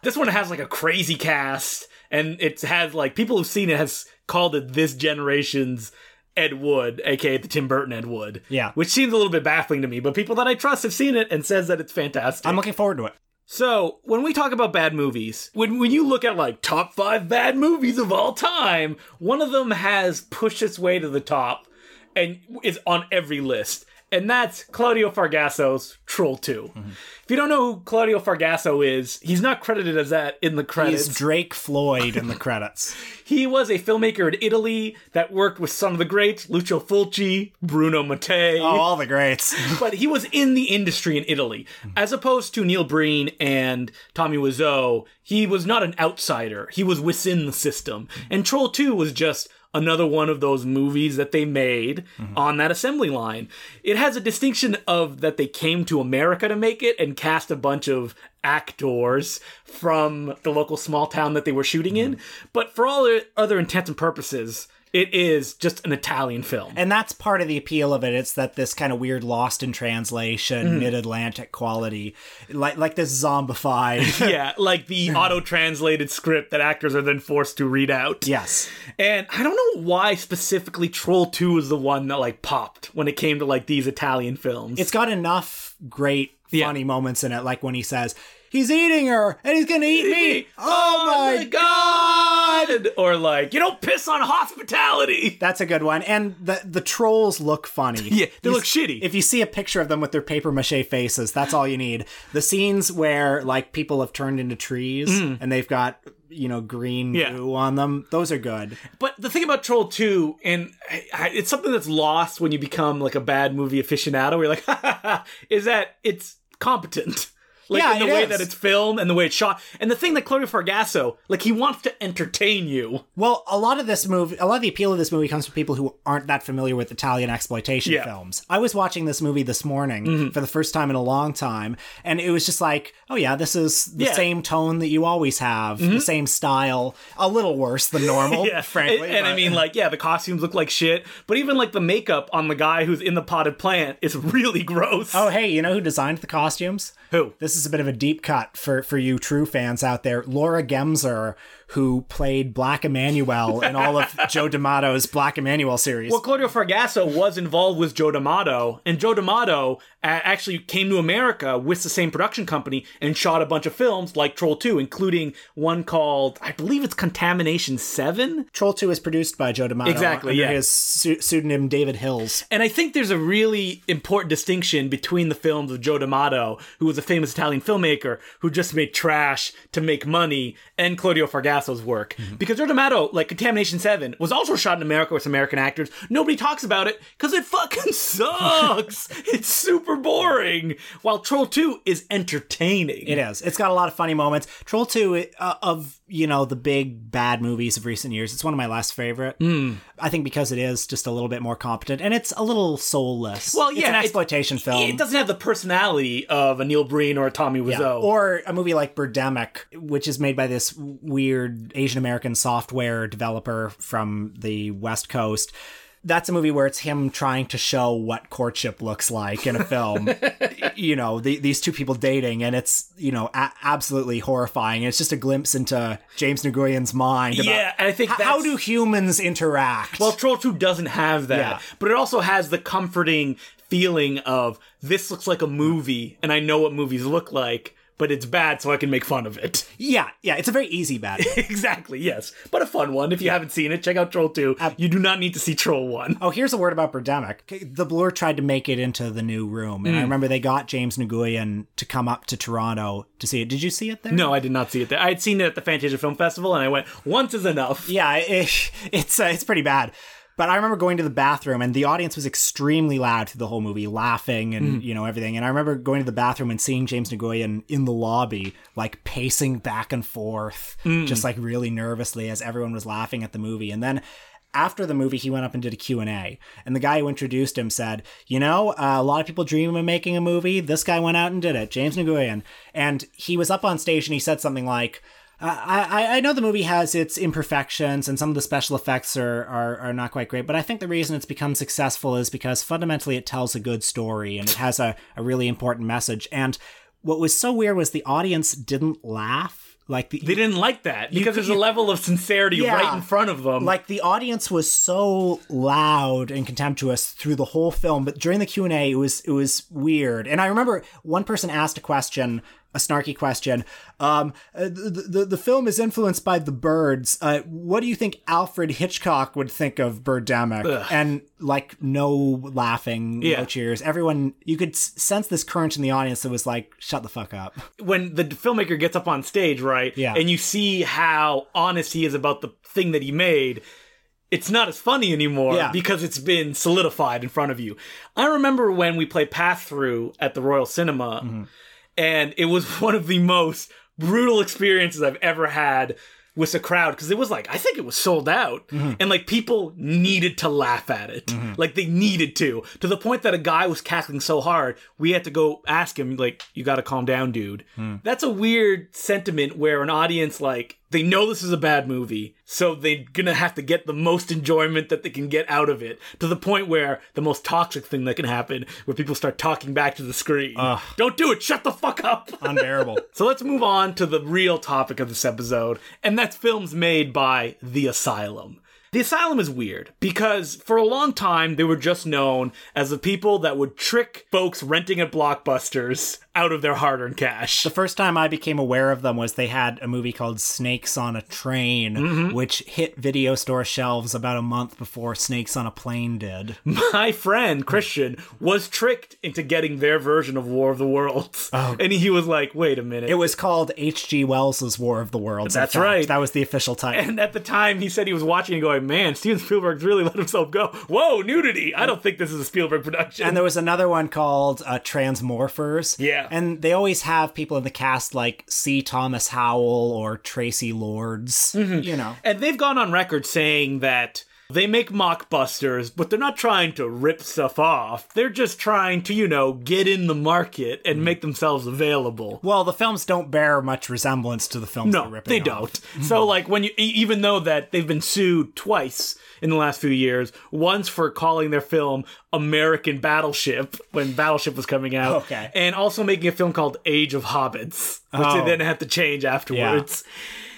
[SPEAKER 1] this one has like a crazy cast and it has like people who've seen it has called it this generation's. Ed Wood, aka the Tim Burton Ed Wood.
[SPEAKER 2] Yeah.
[SPEAKER 1] Which seems a little bit baffling to me, but people that I trust have seen it and says that it's fantastic.
[SPEAKER 2] i'm looking forward to it
[SPEAKER 1] So when we talk about bad movies, when when you look at like top five bad movies of all time, one of them has pushed its way to the top and is on every list. And that's Claudio Fragasso's Troll 2. If you don't know who Claudio Fragasso is, he's not credited as that in the credits.
[SPEAKER 2] he's drake floyd in the credits
[SPEAKER 1] he was a filmmaker in Italy that worked with some of the greats, Lucio Fulci, Bruno Mattei
[SPEAKER 2] oh all the greats
[SPEAKER 1] but he was in the industry in Italy, as opposed to Neil Breen and Tommy Wiseau. He was not an outsider; he was within the system. And Troll Two was just another one of those movies that they made mm-hmm. on that assembly line. It has a distinction of that they came to America to make it and cast a bunch of actors from the local small town that they were shooting in. Mm-hmm. But for all other intents and purposes, it is just an Italian film.
[SPEAKER 2] and that's part of the appeal of it. It's that this kind of weird lost in translation,
[SPEAKER 1] Mm-hmm.
[SPEAKER 2] mid-Atlantic quality, like like this zombified.
[SPEAKER 1] yeah, like the auto translated script that actors are then forced to read out.
[SPEAKER 2] yes,
[SPEAKER 1] And I don't know why specifically Troll 2 is the one that like popped when it came to like these Italian films.
[SPEAKER 2] it's got enough great
[SPEAKER 1] Yeah.
[SPEAKER 2] funny moments in it, like when he says he's eating her and he's gonna eat me. Oh, my
[SPEAKER 1] god! Or like, you don't piss on hospitality.
[SPEAKER 2] That's a good one. And the the trolls look funny.
[SPEAKER 1] Yeah, they
[SPEAKER 2] You
[SPEAKER 1] look
[SPEAKER 2] s-
[SPEAKER 1] shitty.
[SPEAKER 2] If you see a picture of them with their paper mache faces, that's all you need. The scenes where like people have turned into trees and they've got you know green
[SPEAKER 1] Mm. Yeah.
[SPEAKER 2] goo on them, those are good.
[SPEAKER 1] But the thing about Troll 2, and it's something that's lost when you become like a bad movie aficionado, where you're like, is that it's competent. Like
[SPEAKER 2] Yeah,
[SPEAKER 1] in the way
[SPEAKER 2] is.
[SPEAKER 1] that it's filmed and the way it's shot. And the thing that Claudio Fragasso, like he wants to entertain you.
[SPEAKER 2] Well, a lot of this movie, a lot of the appeal of this movie comes from people who aren't that familiar with Italian exploitation
[SPEAKER 1] Yeah. Mm-hmm.
[SPEAKER 2] films. I was watching this movie this morning for the first time in a long time, and it was just like, oh yeah, this is the
[SPEAKER 1] Yeah. Mm-hmm.
[SPEAKER 2] same tone that you always have, the same style, a little worse than normal,
[SPEAKER 1] Yeah,
[SPEAKER 2] frankly.
[SPEAKER 1] And, and I mean, like, yeah, the costumes look like shit, but even like the makeup on the guy who's in the potted plant is really gross.
[SPEAKER 2] oh hey, you know who designed the costumes?
[SPEAKER 1] Who?
[SPEAKER 2] This is a bit of a deep cut for for you true fans out there. Laura Gemser, who played Black Emanuelle in all of Joe D'Amato's Black Emanuelle series.
[SPEAKER 1] Well, Claudio Fragasso was involved with Joe D'Amato, and Joe D'Amato uh, actually came to America with the same production company and shot a bunch of films like Troll 2, including one called, I believe it's Contamination 7.
[SPEAKER 2] Troll 2 is produced by Joe D'Amato
[SPEAKER 1] Exactly,
[SPEAKER 2] under
[SPEAKER 1] yeah.
[SPEAKER 2] his pseu- pseudonym David Hills.
[SPEAKER 1] And I think there's a really important distinction between the films of Joe D'Amato, who was a famous Italian filmmaker who just made trash to make money, and Claudio Fragasso's work. Because Joe D'Amato, like Contamination 7, was also shot in America with American actors. Nobody talks about it because it fucking sucks. it's super boring. While Troll 2 is entertaining.
[SPEAKER 2] It is. It's got a lot of funny moments. Troll 2 uh, of, you know, the big bad movies of recent years. It's one of my last favorite.
[SPEAKER 1] Hmm.
[SPEAKER 2] I think because it is just a little bit more competent and it's a little soulless.
[SPEAKER 1] Well,
[SPEAKER 2] It's
[SPEAKER 1] yeah,
[SPEAKER 2] an
[SPEAKER 1] it-
[SPEAKER 2] exploitation film.
[SPEAKER 1] It doesn't have the personality of a Neil Breen or a Tommy Wiseau.
[SPEAKER 2] Yeah. Or a movie like Birdemic, which is made by this weird Asian American software developer from the West Coast. That's a movie where it's him trying to show what courtship looks like in a film. you know, the, these two people dating, and it's, you know, a- absolutely horrifying. It's just a glimpse into James Nguyen's mind. About
[SPEAKER 1] Yeah, and I think
[SPEAKER 2] h- how do humans interact?
[SPEAKER 1] Well, Troll 2 doesn't have that,
[SPEAKER 2] Yeah.
[SPEAKER 1] but it also has the comforting feeling of this looks like a movie, and I know what movies look like, but it's bad, so I can make fun of it.
[SPEAKER 2] yeah, yeah, it's a very easy bad.
[SPEAKER 1] exactly, yes. But a fun one. If you haven't seen it, check out Troll 2. you do not need to see Troll 1.
[SPEAKER 2] Oh, here's a word about Birdemic. The Bloor tried to make it into the new room,
[SPEAKER 1] Hmm.
[SPEAKER 2] and I remember they got James Nguyen to come up to Toronto to see it. Did you see it there?
[SPEAKER 1] No, I did not see it there. I had seen it at the Fantasia Film Festival, and I went, once is enough.
[SPEAKER 2] Yeah, it, it's uh, it's pretty bad. But I remember going to the bathroom and the audience was extremely loud through the whole movie, laughing and you know everything. And I remember going to the bathroom and seeing James Nguyen in the lobby, like pacing back and forth, just like really nervously as everyone was laughing at the movie. And then after the movie he went up and did a q&a and the guy who introduced him said you know uh, a lot of people dream of making a movie. This guy went out and did it james nguyen and he was up on stage and he said something like I, I, I know the movie has its imperfections and some of the special effects are, are, are not quite great, but I think the reason it's become successful is because fundamentally it tells a good story and it has a, a really important message. And what was so weird was the audience didn't laugh. Like the,
[SPEAKER 1] They didn't like that because there's a level of sincerity
[SPEAKER 2] Yeah.
[SPEAKER 1] right in front of them.
[SPEAKER 2] like the audience was so loud and contemptuous through the whole film but during the q&a it was it was weird and i remember one person asked a question a snarky question um, uh, the, the, the film is influenced by the birds uh, what do you think alfred hitchcock would think of birdemic and like no laughing
[SPEAKER 1] Yeah.
[SPEAKER 2] no cheers everyone you could sense this current in the audience that was like shut the fuck up
[SPEAKER 1] when the filmmaker gets up on stage, right?
[SPEAKER 2] Yeah.
[SPEAKER 1] And you see how honest he is about the thing that he made. It's not as funny anymore
[SPEAKER 2] Yeah.
[SPEAKER 1] because it's been solidified in front of you. I remember when we played Pass Through at the Royal Cinema,
[SPEAKER 2] Mm-hmm.
[SPEAKER 1] And it was one of the most brutal experiences I've ever had with a crowd because it was like I think it was sold out,
[SPEAKER 2] Mm-hmm.
[SPEAKER 1] and like people needed to laugh at it, like they needed to, to the point that a guy was cackling so hard we had to go ask him like, "You got to calm down, dude."
[SPEAKER 2] Hmm.
[SPEAKER 1] That's a weird sentiment where an audience like they know this is a bad movie, so they're gonna have to get the most enjoyment that they can get out of it, to the point where the most toxic thing that can happen, where people start talking back to the screen. Don't do it. Shut the fuck up.
[SPEAKER 2] unbearable
[SPEAKER 1] So let's move on to the real topic of this episode, and that's films made by The Asylum. The Asylum is weird because for a long time they were just known as the people that would trick folks renting at blockbusters out of their hard earned cash.
[SPEAKER 2] The first time I became aware of them was they had a movie called Snakes on a Train,
[SPEAKER 1] Mm-hmm.
[SPEAKER 2] which hit video store shelves about a month before Snakes on a Plane did.
[SPEAKER 1] My friend Christian was tricked into getting their version of War of the Worlds. And he was like, wait a minute.
[SPEAKER 2] It was called H.G. Wells's War of the Worlds.
[SPEAKER 1] That's right.
[SPEAKER 2] That was the official title.
[SPEAKER 1] and at the time, he said he was watching and going, man, Steven Spielberg's really let himself go. Whoa, nudity. I don't think this is a Spielberg production.
[SPEAKER 2] And there was another one called uh, Transmorphers.
[SPEAKER 1] Yeah.
[SPEAKER 2] And they always have people in the cast like C. Thomas Howell or Traci Lords.
[SPEAKER 1] Mm-hmm.
[SPEAKER 2] You know.
[SPEAKER 1] And they've gone on record saying that they make mockbusters, but they're not trying to rip stuff off. They're just trying to, you know, get in the market and
[SPEAKER 2] Mm-hmm.
[SPEAKER 1] make themselves available.
[SPEAKER 2] Well, the films don't bear much resemblance to the films they're
[SPEAKER 1] No, they don't. So, like, when you, even though that they've been sued twice in the last few years, once for calling their film American Battleship when Battleship was coming out,
[SPEAKER 2] Okay.
[SPEAKER 1] and also making a film called Age of Hobbits, which
[SPEAKER 2] Oh.
[SPEAKER 1] they then had to change afterwards.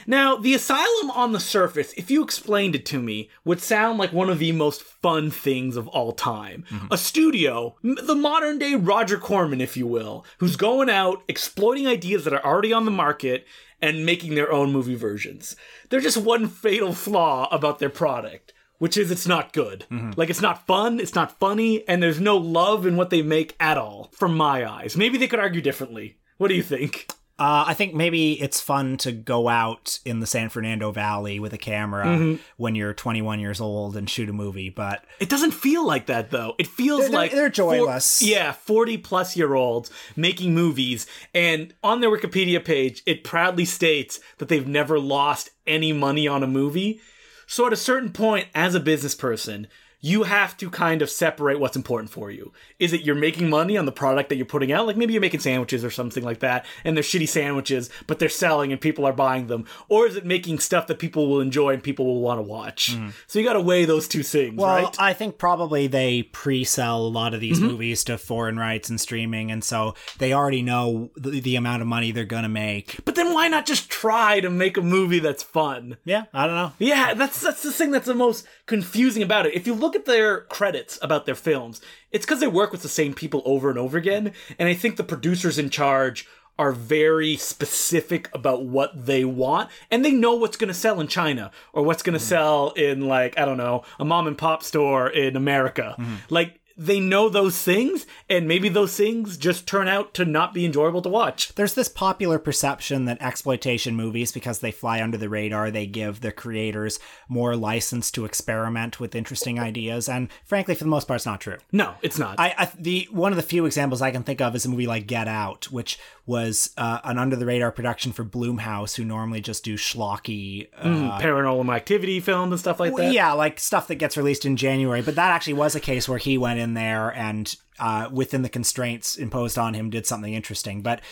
[SPEAKER 1] Now, the asylum on the surface, if you explained it to me, would sound like one of the most fun things of all time. Mm-hmm. A studio, the modern day Roger Corman, if you will, who's going out exploiting ideas that are already on the market and making their own movie versions. There's just one fatal flaw about their product. Which is it's not good. Mm-hmm. Like it's not fun, it's not funny, and there's no love in what they make at all, from my eyes. Maybe they could argue differently. What do you think?
[SPEAKER 2] Uh, I think maybe it's fun to go out in the San Fernando Valley with a camera
[SPEAKER 1] Mm-hmm.
[SPEAKER 2] when you're 21 years old and shoot a movie, but
[SPEAKER 1] It doesn't feel like that though. It feels
[SPEAKER 2] They're-
[SPEAKER 1] like
[SPEAKER 2] they're joyless.
[SPEAKER 1] yeah, forty plus year olds making movies, and on their Wikipedia page, it proudly states that they've never lost any money on a movie. So at a certain point, as a business person, you have to kind of separate what's important for you. Is it you're making money on the product that you're putting out? Like maybe you're making sandwiches or something like that, and they're shitty sandwiches, but they're selling and people are buying them. Or is it making stuff that people will enjoy and people will want to watch? So you got to weigh those two things,
[SPEAKER 2] well,
[SPEAKER 1] right?
[SPEAKER 2] I think probably they pre-sell a lot of these
[SPEAKER 1] Mm-hmm.
[SPEAKER 2] movies to foreign rights and streaming, and so they already know the, the amount of money they're gonna make.
[SPEAKER 1] But then why not just try to make a movie that's fun?
[SPEAKER 2] Yeah, I don't know.
[SPEAKER 1] Yeah, that's that's the thing that's the most confusing about it. If you look at their credits about their films, it's because they work with the same people over and over again, and I think the producers in charge are very specific about what they want and they know what's going to sell in China or what's going to mm-hmm. sell in like I don't know, a mom and pop store in America. Mm-hmm. Like they know those things, and maybe those things just turn out to not be enjoyable to watch.
[SPEAKER 2] There's this popular perception that exploitation movies, because they fly under the radar, they give the creators more license to experiment with interesting ideas. And frankly, for the most part, it's not true.
[SPEAKER 1] No, it's not.
[SPEAKER 2] I, I the one of the few examples I can think of is a movie like Get Out, which was uh, an under the radar production for Blumhouse, who normally just do schlocky, uh,
[SPEAKER 1] Paranormal activity films and stuff like that.
[SPEAKER 2] yeah, like stuff that gets released in January. But that actually was a case where he went in there and. Uh, within the constraints imposed on him, did something interesting, but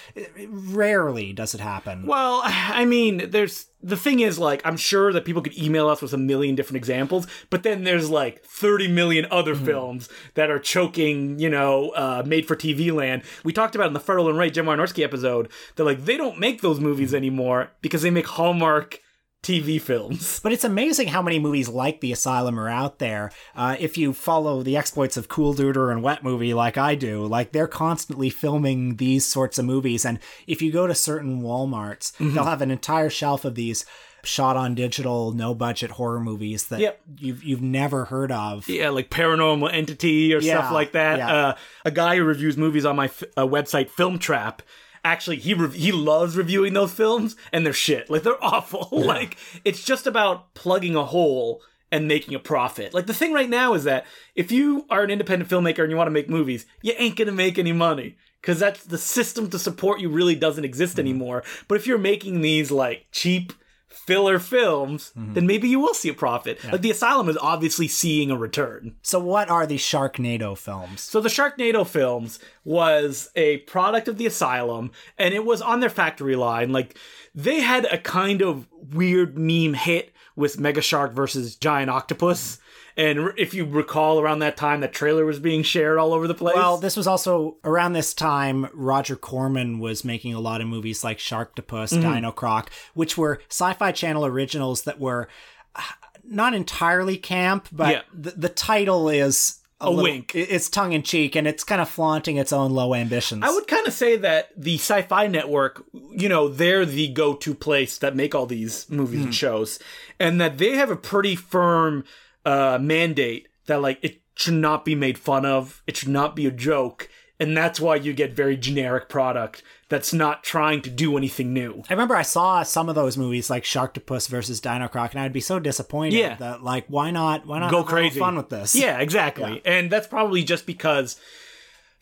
[SPEAKER 2] rarely does it happen.
[SPEAKER 1] Well, I mean, there's the thing is like I'm sure that people could email us with a million different examples, but then there's like 30 million other films that are choking, you know, uh, made for TV land. We talked about in the Fred Olen Ray Jim Wynorski episode that like they don't make those movies anymore because they make Hallmark TV films.
[SPEAKER 2] But it's amazing how many movies like The Asylum are out there. Uh, if you follow the exploits of Cool Duder and Wet Movie like I do, like they're constantly filming these sorts of movies. And if you go to certain Walmarts,
[SPEAKER 1] Mm-hmm.
[SPEAKER 2] they'll have an entire shelf of these shot on digital, no budget horror movies that
[SPEAKER 1] Yep.
[SPEAKER 2] you've you've never heard of.
[SPEAKER 1] Yeah, like Paranormal Entity or
[SPEAKER 2] Yeah,
[SPEAKER 1] stuff like that.
[SPEAKER 2] yeah.
[SPEAKER 1] Uh, a guy who reviews movies on my f- uh, website, Film Trap, actually he rev- he loves reviewing those films, and they're shit. Like they're awful. like it's just about plugging a hole and making a profit. Like the thing right now is that if you are an independent filmmaker and you want to make movies, you ain't gonna make any money. Cause that's the system to support you really doesn't exist mm-hmm. anymore. But if you're making these like cheap filler films, mm-hmm. then maybe you will see a profit. Like the Asylum is obviously seeing a return.
[SPEAKER 2] So what are these Sharknado films?
[SPEAKER 1] So the Sharknado films was a product of the Asylum, and it was on their factory line. Like they had a kind of weird meme hit with Mega Shark versus Giant Octopus. And if you recall, around that time, that trailer was being shared all over the place.
[SPEAKER 2] Well, this was also around this time Roger Corman was making a lot of movies like Sharktopus,
[SPEAKER 1] Mm-hmm.
[SPEAKER 2] Dino Croc, which were Sci-Fi Channel originals that were uh, not entirely camp, but
[SPEAKER 1] Yeah.
[SPEAKER 2] the, the title is a, little-
[SPEAKER 1] wink.
[SPEAKER 2] It's tongue in cheek, and it's kind of flaunting its own low ambitions.
[SPEAKER 1] I would kind of say that the Sci-Fi Network, you know, they're the go-to place that make all these movies and shows, and that they have a pretty firm uh, mandate that like it should not be made fun of, it should not be a joke, and that's why you get very generic product that's not trying to do anything new.
[SPEAKER 2] I remember I saw some of those movies like Sharktopus versus Dino Croc, and I'd be so disappointed
[SPEAKER 1] Yeah.
[SPEAKER 2] that like why not why not
[SPEAKER 1] Go
[SPEAKER 2] have
[SPEAKER 1] crazy.
[SPEAKER 2] fun with this?
[SPEAKER 1] Yeah, exactly. And that's probably just because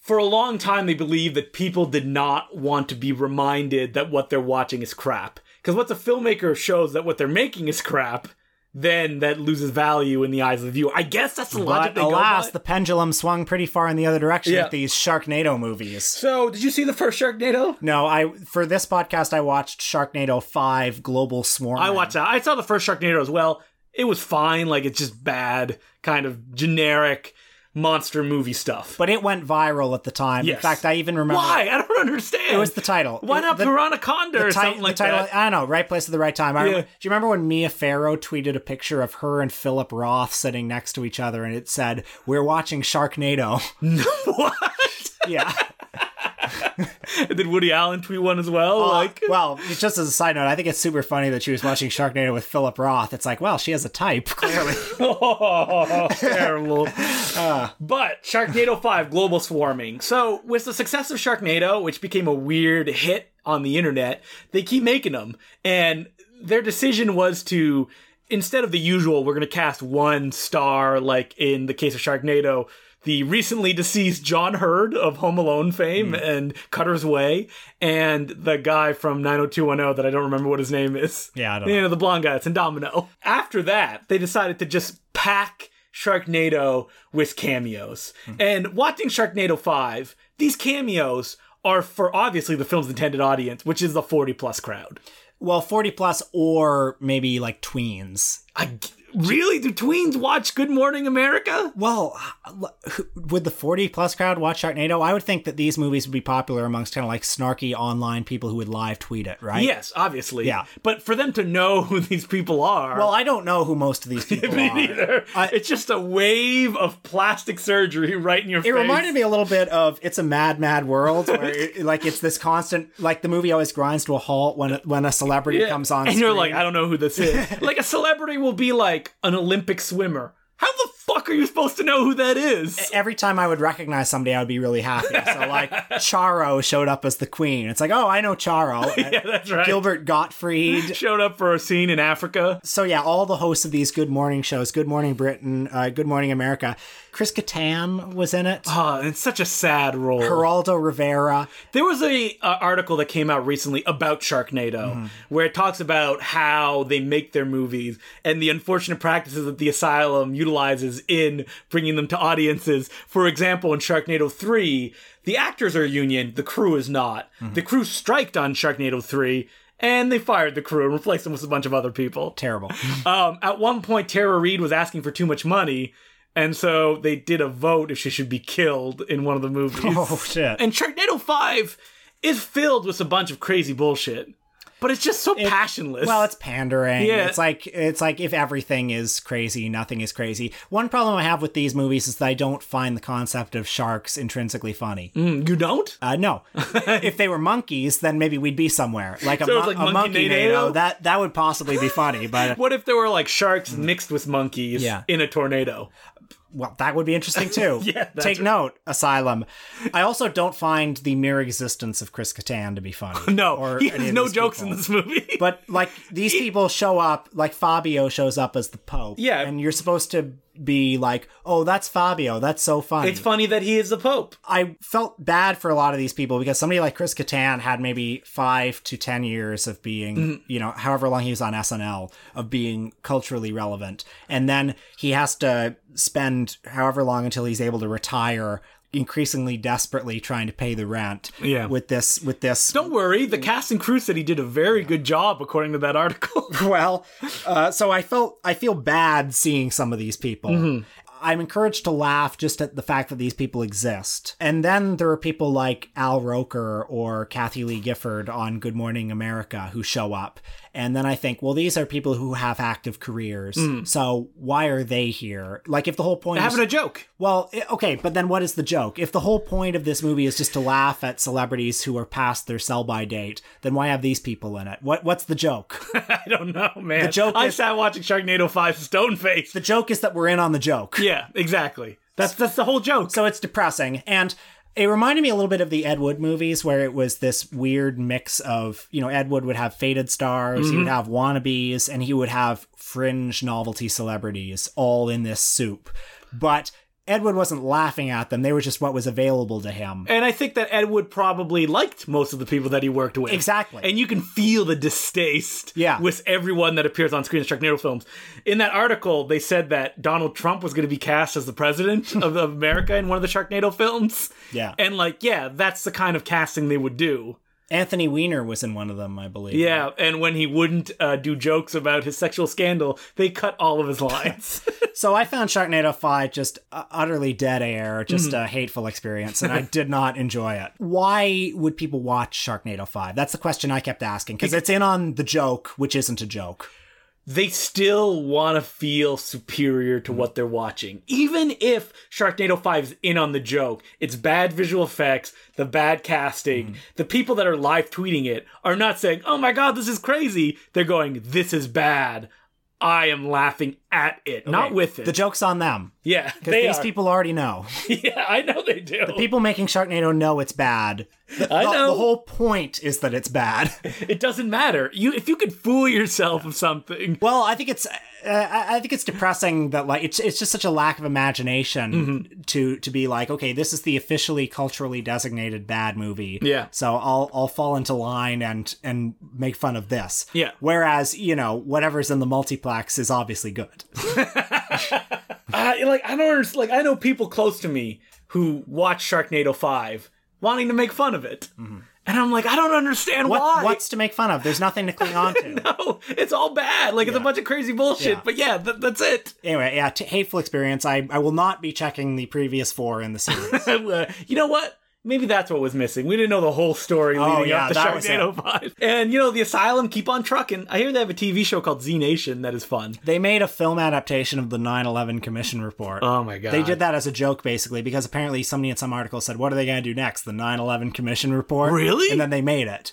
[SPEAKER 1] for a long time they believed that people did not want to be reminded that what they're watching is crap. Because once a filmmaker shows that what they're making is crap, then that loses value in the eyes of the viewer. I guess that's the logic
[SPEAKER 2] But
[SPEAKER 1] they
[SPEAKER 2] alas, the pendulum swung pretty far in the other direction
[SPEAKER 1] Yeah.
[SPEAKER 2] with these Sharknado movies.
[SPEAKER 1] So, did you see the first Sharknado?
[SPEAKER 2] No, I for this podcast I watched Sharknado 5 Global Swarm.
[SPEAKER 1] I watched that. I saw the first Sharknado as well. It was fine. Like, it's just bad, kind of generic monster movie stuff.
[SPEAKER 2] But it went viral at the time.
[SPEAKER 1] Yes.
[SPEAKER 2] In fact, I even remember
[SPEAKER 1] Why? I don't understand.
[SPEAKER 2] it was the title.
[SPEAKER 1] Why not
[SPEAKER 2] the,
[SPEAKER 1] Piranaconda or
[SPEAKER 2] the ti-
[SPEAKER 1] something like
[SPEAKER 2] title,
[SPEAKER 1] that?
[SPEAKER 2] I don't know, right place at the right time. I
[SPEAKER 1] Yeah.
[SPEAKER 2] remember- do you remember when Mia Farrow tweeted a picture of her and Philip Roth sitting next to each other and it said, We're watching Sharknado?
[SPEAKER 1] what?
[SPEAKER 2] yeah.
[SPEAKER 1] And Did Woody Allen tweet one as well? Uh, like,
[SPEAKER 2] well, just as a side note, I think it's super funny that she was watching Sharknado with Philip Roth. It's like, well, she has a type, clearly.
[SPEAKER 1] oh, terrible. Uh. but Sharknado 5 Global Swarming. So, with the success of Sharknado, which became a weird hit on the internet, they keep making them. And their decision was to, instead of the usual, we're going to cast one star, like in the case of Sharknado, the recently deceased John Heard of Home Alone fame hmm. and Cutter's Way, and the guy from 90210 that I don't remember what his name is.
[SPEAKER 2] Yeah, I don't
[SPEAKER 1] You
[SPEAKER 2] know.
[SPEAKER 1] know, the blonde guy that's in Domino. After that, they decided to just pack Sharknado with cameos. Hmm. And watching Sharknado 5, these cameos are for obviously the film's intended audience, which is the 40 plus crowd.
[SPEAKER 2] Well, 40 plus or maybe like tweens.
[SPEAKER 1] I, really? Do tweens watch Good Morning America?
[SPEAKER 2] Well, uh, would the 40 plus crowd watch Sharknado? I would think that these movies would be popular amongst kind of like snarky online people who would live tweet it, right?
[SPEAKER 1] Yes, obviously.
[SPEAKER 2] Yeah.
[SPEAKER 1] But for them to know who these people are.
[SPEAKER 2] Well, I don't know who most of these people
[SPEAKER 1] me
[SPEAKER 2] are.
[SPEAKER 1] neither. it's just a wave of plastic surgery right in your face.
[SPEAKER 2] It reminded me a little bit of "It's a Mad, Mad World," where it, like it's this constant, like the movie always grinds to a halt when when a celebrity
[SPEAKER 1] Yeah.
[SPEAKER 2] comes on,
[SPEAKER 1] and you're like, I don't know who this is. like a celebrity will be like an Olympic swimmer. How the fuck are you supposed to know who that is?
[SPEAKER 2] Every time I would recognize somebody, I would be really happy. So, like, Charo showed up as the queen. It's like, oh, I know Charo.
[SPEAKER 1] yeah, that's right.
[SPEAKER 2] Gilbert Gottfried.
[SPEAKER 1] showed up for a scene in Africa.
[SPEAKER 2] So, yeah, all the hosts of these Good Morning shows Good Morning Britain, uh, Good Morning America. Chris Kattan was in it.
[SPEAKER 1] Oh, it's such a sad role.
[SPEAKER 2] Geraldo Rivera.
[SPEAKER 1] There was a, uh article that came out recently about Sharknado, where it talks about how they make their movies and the unfortunate practices that the asylum utilizes in bringing them to audiences. For example, in Sharknado Three, the actors are union, the crew is not. The crew striked on Sharknado Three. And they fired the crew and replaced them with a bunch of other people.
[SPEAKER 2] Terrible.
[SPEAKER 1] Um, at one point, Tara Reid was asking for too much money, and so they did a vote if she should be killed in one of the movies.
[SPEAKER 2] oh, shit.
[SPEAKER 1] And Sharknado 5 is filled with a bunch of crazy bullshit. But it's just so passionless.
[SPEAKER 2] Well, it's pandering.
[SPEAKER 1] Yeah.
[SPEAKER 2] It's like it's like if everything is crazy, nothing is crazy. One problem I have with these movies is that I don't find the concept of sharks intrinsically funny.
[SPEAKER 1] Mm, you don't?
[SPEAKER 2] Uh, no, if they were monkeys, then maybe we'd be somewhere like a,
[SPEAKER 1] So
[SPEAKER 2] mon-
[SPEAKER 1] like
[SPEAKER 2] a
[SPEAKER 1] Monkey
[SPEAKER 2] monkey
[SPEAKER 1] Nado?
[SPEAKER 2] nado. That that would possibly be funny, but
[SPEAKER 1] What if there were like sharks mixed with monkeys
[SPEAKER 2] Yeah.
[SPEAKER 1] in a tornado?
[SPEAKER 2] Well, that would be interesting too.
[SPEAKER 1] Yeah,
[SPEAKER 2] take
[SPEAKER 1] right.
[SPEAKER 2] note, Asylum. I also don't find the mere existence of Chris Kattan to be funny.
[SPEAKER 1] No,
[SPEAKER 2] or
[SPEAKER 1] he has no jokes
[SPEAKER 2] people.
[SPEAKER 1] in this movie.
[SPEAKER 2] But like these people show up, like Fabio shows up as the Pope.
[SPEAKER 1] Yeah.
[SPEAKER 2] and you're supposed to be like, "Oh, that's Fabio. That's so funny."
[SPEAKER 1] it's funny that he is the Pope.
[SPEAKER 2] I felt bad for a lot of these people because somebody like Chris Kattan had maybe five to ten years of being,
[SPEAKER 1] Mm-hmm.
[SPEAKER 2] you know, however long he was on SNL of being culturally relevant, and then he has to spend however long until he's able to retire, increasingly desperately trying to pay the rent.
[SPEAKER 1] Yeah.
[SPEAKER 2] with this, with this.
[SPEAKER 1] Don't worry, the cast and crew said he did a very good job, according to that article.
[SPEAKER 2] well, uh, so I felt I feel bad seeing some of these people.
[SPEAKER 1] Mm-hmm.
[SPEAKER 2] I'm encouraged to laugh just at the fact that these people exist. And then there are people like Al Roker or Kathie Lee Gifford on Good Morning America who show up. And then I think, well, these are people who have active careers. So why are they here? Like, if the whole point is.
[SPEAKER 1] Mm. Having a joke.
[SPEAKER 2] Well, okay, but then what is the joke? If the whole point of this movie is just to laugh at celebrities who are past their sell by date, then why have these people in it? What What's the joke?
[SPEAKER 1] I don't know, man.
[SPEAKER 2] The joke
[SPEAKER 1] I
[SPEAKER 2] is-
[SPEAKER 1] sat watching Sharknado 5 stone face.
[SPEAKER 2] the joke is that we're in on the joke.
[SPEAKER 1] Yeah, exactly. That's that's the whole joke.
[SPEAKER 2] So it's depressing. And it reminded me a little bit of the Ed Wood movies where it was this weird mix of, you know, Ed Wood would have faded stars, he would mm-hmm. have wannabes, and he would have fringe novelty celebrities all in this soup. But Ed Wood wasn't laughing at them, they were just what was available to him.
[SPEAKER 1] And I think that Ed Wood probably liked most of the people that he worked with.
[SPEAKER 2] Exactly.
[SPEAKER 1] And you can feel the distaste
[SPEAKER 2] Yeah.
[SPEAKER 1] with everyone that appears on screen in Sharknado films. In that article, they said that Donald Trump was going to be cast as the president of, of America in one of the Sharknado films.
[SPEAKER 2] Yeah.
[SPEAKER 1] And, like, yeah, that's the kind of casting they would do.
[SPEAKER 2] Anthony Weiner was in one of them, I believe.
[SPEAKER 1] Yeah. And when he wouldn't uh, do jokes about his sexual scandal, they cut all of his lines.
[SPEAKER 2] So I found Sharknado 5 just uh, utterly dead air, just
[SPEAKER 1] Mm-hmm.
[SPEAKER 2] a hateful experience, and I did not enjoy it. Why would people watch Sharknado 5? That's the question I kept asking, because it's in on the joke, which isn't a joke.
[SPEAKER 1] They still want to feel superior to what they're watching. Even if Sharknado 5 is in on the joke, it's bad visual effects, the bad casting, mm-hmm. the people that are live tweeting it are not saying, oh my god, this is crazy. They're going, this is bad. I am laughing at it, not with it.
[SPEAKER 2] The joke's on them.
[SPEAKER 1] yeah,
[SPEAKER 2] Because these
[SPEAKER 1] are.
[SPEAKER 2] people already know.
[SPEAKER 1] yeah, I know they do.
[SPEAKER 2] The people making Sharknado know it's bad.
[SPEAKER 1] I
[SPEAKER 2] The-
[SPEAKER 1] know.
[SPEAKER 2] The whole point is that it's bad.
[SPEAKER 1] it doesn't matter. You, if you could fool yourself of something,
[SPEAKER 2] Well, I think it's uh, Uh, I I think it's depressing that like it's it's just such a lack of imagination
[SPEAKER 1] Mm-hmm.
[SPEAKER 2] to to be like okay this is the officially culturally designated bad movie
[SPEAKER 1] Yeah.
[SPEAKER 2] so I'll I'll fall into line and and make fun of this
[SPEAKER 1] Yeah.
[SPEAKER 2] whereas you know whatever's in the multiplex is obviously good
[SPEAKER 1] I uh, like I don't understand. Like I know people close to me who watch Sharknado Five, wanting to make fun of it, mm-hmm. And I'm like, I don't understand
[SPEAKER 2] what
[SPEAKER 1] why.
[SPEAKER 2] what's to make fun of there's nothing to cling on to
[SPEAKER 1] no, it's all bad. Like it's a bunch of crazy bullshit.
[SPEAKER 2] Yeah.
[SPEAKER 1] But yeah, th- that's it.
[SPEAKER 2] anyway yeah t- hateful experience I I will not be checking the previous four in the series
[SPEAKER 1] Uh, you know what? Maybe that's what was missing. We didn't know the whole story oh, leading
[SPEAKER 2] Oh, yeah,
[SPEAKER 1] up to Sharknado Five. And you know, the Asylum keep on trucking. I hear they have a TV show called Z Nation that is fun.
[SPEAKER 2] they made a film adaptation of the 9/11 Commission report
[SPEAKER 1] Oh my god,
[SPEAKER 2] They did that as a joke, basically, because apparently somebody in some article said, "What are they going to do next? The 9/11 Commission report?"
[SPEAKER 1] Really?
[SPEAKER 2] And then they made it.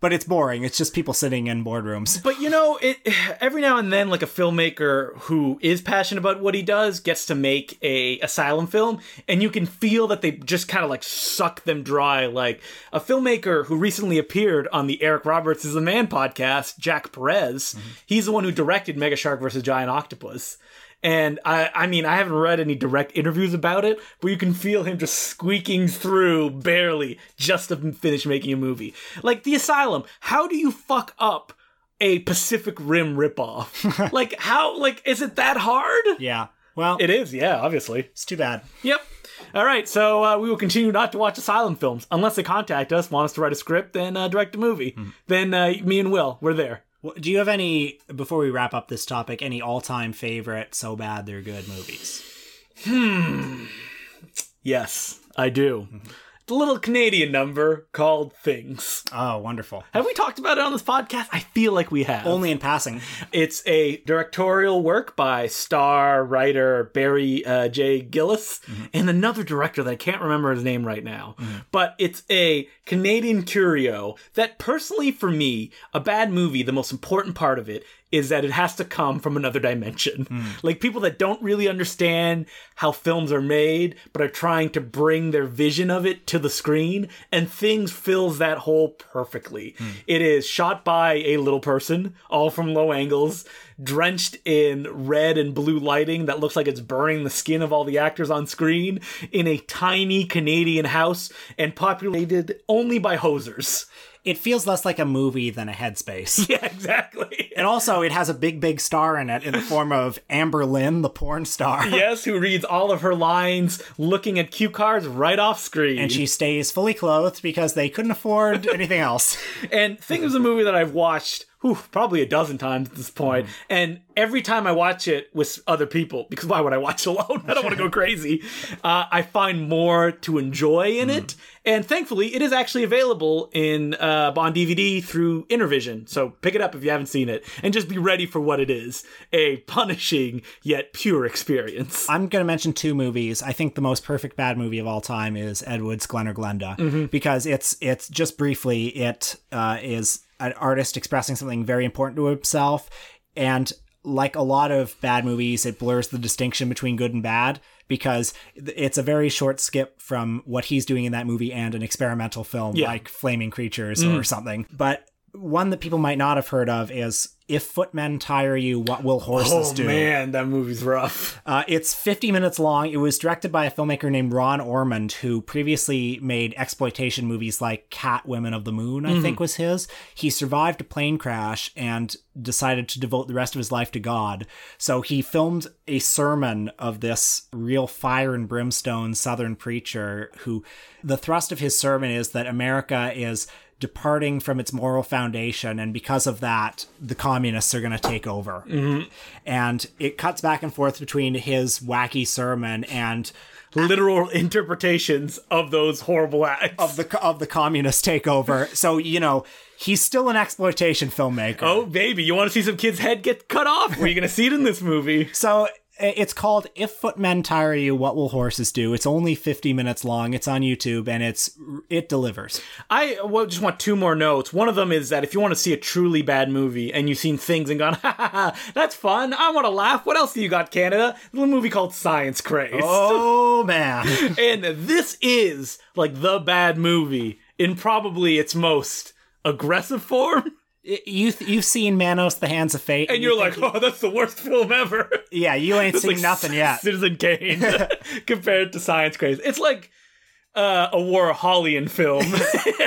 [SPEAKER 2] But it's boring. It's just people sitting in boardrooms.
[SPEAKER 1] But you know, it every now and then, like a filmmaker who is passionate about what he does gets to make a asylum film, and you can feel that they just kind of like suck them dry. Like a filmmaker who recently appeared on the Eric Roberts is a Man podcast, Jack Perez. Mm-hmm. He's the one who directed Mega Shark versus Giant Octopus. And I, I mean, I haven't read any direct interviews about it, but you can feel him just squeaking through barely just to finish making a movie. Like The Asylum, how do you fuck up a Pacific Rim ripoff? like, how, like, is it that hard?
[SPEAKER 2] Yeah. Well,
[SPEAKER 1] It is, yeah, obviously.
[SPEAKER 2] it's too bad.
[SPEAKER 1] Yep. All right, so uh, we will continue not to watch Asylum films unless they contact us, want us to write a script, and uh, direct a movie. Then uh, me and Will, we're there.
[SPEAKER 2] Do you have any before we wrap up this topic? Any all-time favorite so bad they're good movies? Hmm.
[SPEAKER 1] Yes, I do. The little Canadian number called Things.
[SPEAKER 2] Oh, wonderful.
[SPEAKER 1] Have we talked about it on this podcast? I feel like we have.
[SPEAKER 2] Only in passing.
[SPEAKER 1] It's a directorial work by star writer Barry uh, J. Gillis and another director that I can't remember his name right now. But it's a Canadian curio that, personally, for me, a bad movie, the most important part of it is that it has to come from another dimension. Hmm. Like people that don't really understand how films are made, but are trying to bring their vision of it to the screen, and things fills that hole perfectly. Hmm. It is shot by a little person, all from low angles, drenched in red and blue lighting that looks like it's burning the skin of all the actors on screen, in a tiny Canadian house, and populated only by hosers.
[SPEAKER 2] It feels less like a movie than a headspace.
[SPEAKER 1] Yeah, exactly.
[SPEAKER 2] And also, it has a big, big star in it in the form of Amber Lynn, the porn star.
[SPEAKER 1] yes, who reads all of her lines looking at cue cards right off screen.
[SPEAKER 2] And she stays fully clothed because they couldn't afford anything else.
[SPEAKER 1] and Thing of the movie that I've watched whew, probably a dozen times at this point. And every time I watch it with other people, because why would I watch alone? I don't want to go crazy. Uh, I find more to enjoy in it. And thankfully, it is actually available in uh, on DVD through Intervision. So pick it up if you haven't seen it, and just be ready for what it is: a punishing yet pure experience.
[SPEAKER 2] I'm going to mention two movies. I think the most perfect bad movie of all time is Ed Wood's Glen or Glenda because it's it's just briefly it uh, is an artist expressing something very important to himself. And like a lot of bad movies it blurs the distinction between good and bad because it's a very short skip from what he's doing in that movie and an experimental film
[SPEAKER 1] Yeah.
[SPEAKER 2] like Flaming Creatures mm. or something. But one that people might not have heard of is If Footmen Tire You, What Will Horses
[SPEAKER 1] oh
[SPEAKER 2] Do?
[SPEAKER 1] Oh man, that movie's rough.
[SPEAKER 2] Uh, it's 50 minutes long. It was directed by a filmmaker named Ron Ormond, who previously made exploitation movies like Cat Women of the Moon, I think was his. He survived a plane crash and decided to devote the rest of his life to God. So he filmed a sermon of this real fire and brimstone Southern preacher who the thrust of his sermon is that America is departing from its moral foundation and because of that the communists are going to take over mm-hmm. and it cuts back and forth between his wacky sermon and
[SPEAKER 1] Literal interpretations of those horrible acts.
[SPEAKER 2] of the of the communist takeover so you know he's still an exploitation filmmaker
[SPEAKER 1] Oh, baby, you want to see some kid's head get cut off? Well, you're going to see it in this movie.
[SPEAKER 2] so it's called if footmen tire you what will horses do it's only 50 minutes long it's on youtube and it's it delivers
[SPEAKER 1] I well, just want two more notes. One of them is that if you want to see a truly bad movie and you've seen things and gone, ha ha ha, that's fun, I want to laugh. What else do you got, Canada? A little movie called Science Crazed.
[SPEAKER 2] oh man
[SPEAKER 1] And this is like the bad movie in probably its most aggressive form.
[SPEAKER 2] You you've seen manos the hands of fate
[SPEAKER 1] And you're like, oh, that's the worst film ever.
[SPEAKER 2] yeah you ain't seen
[SPEAKER 1] like
[SPEAKER 2] nothing yet
[SPEAKER 1] Citizen Kane compared to Science Crazed. It's like uh, a Warholian film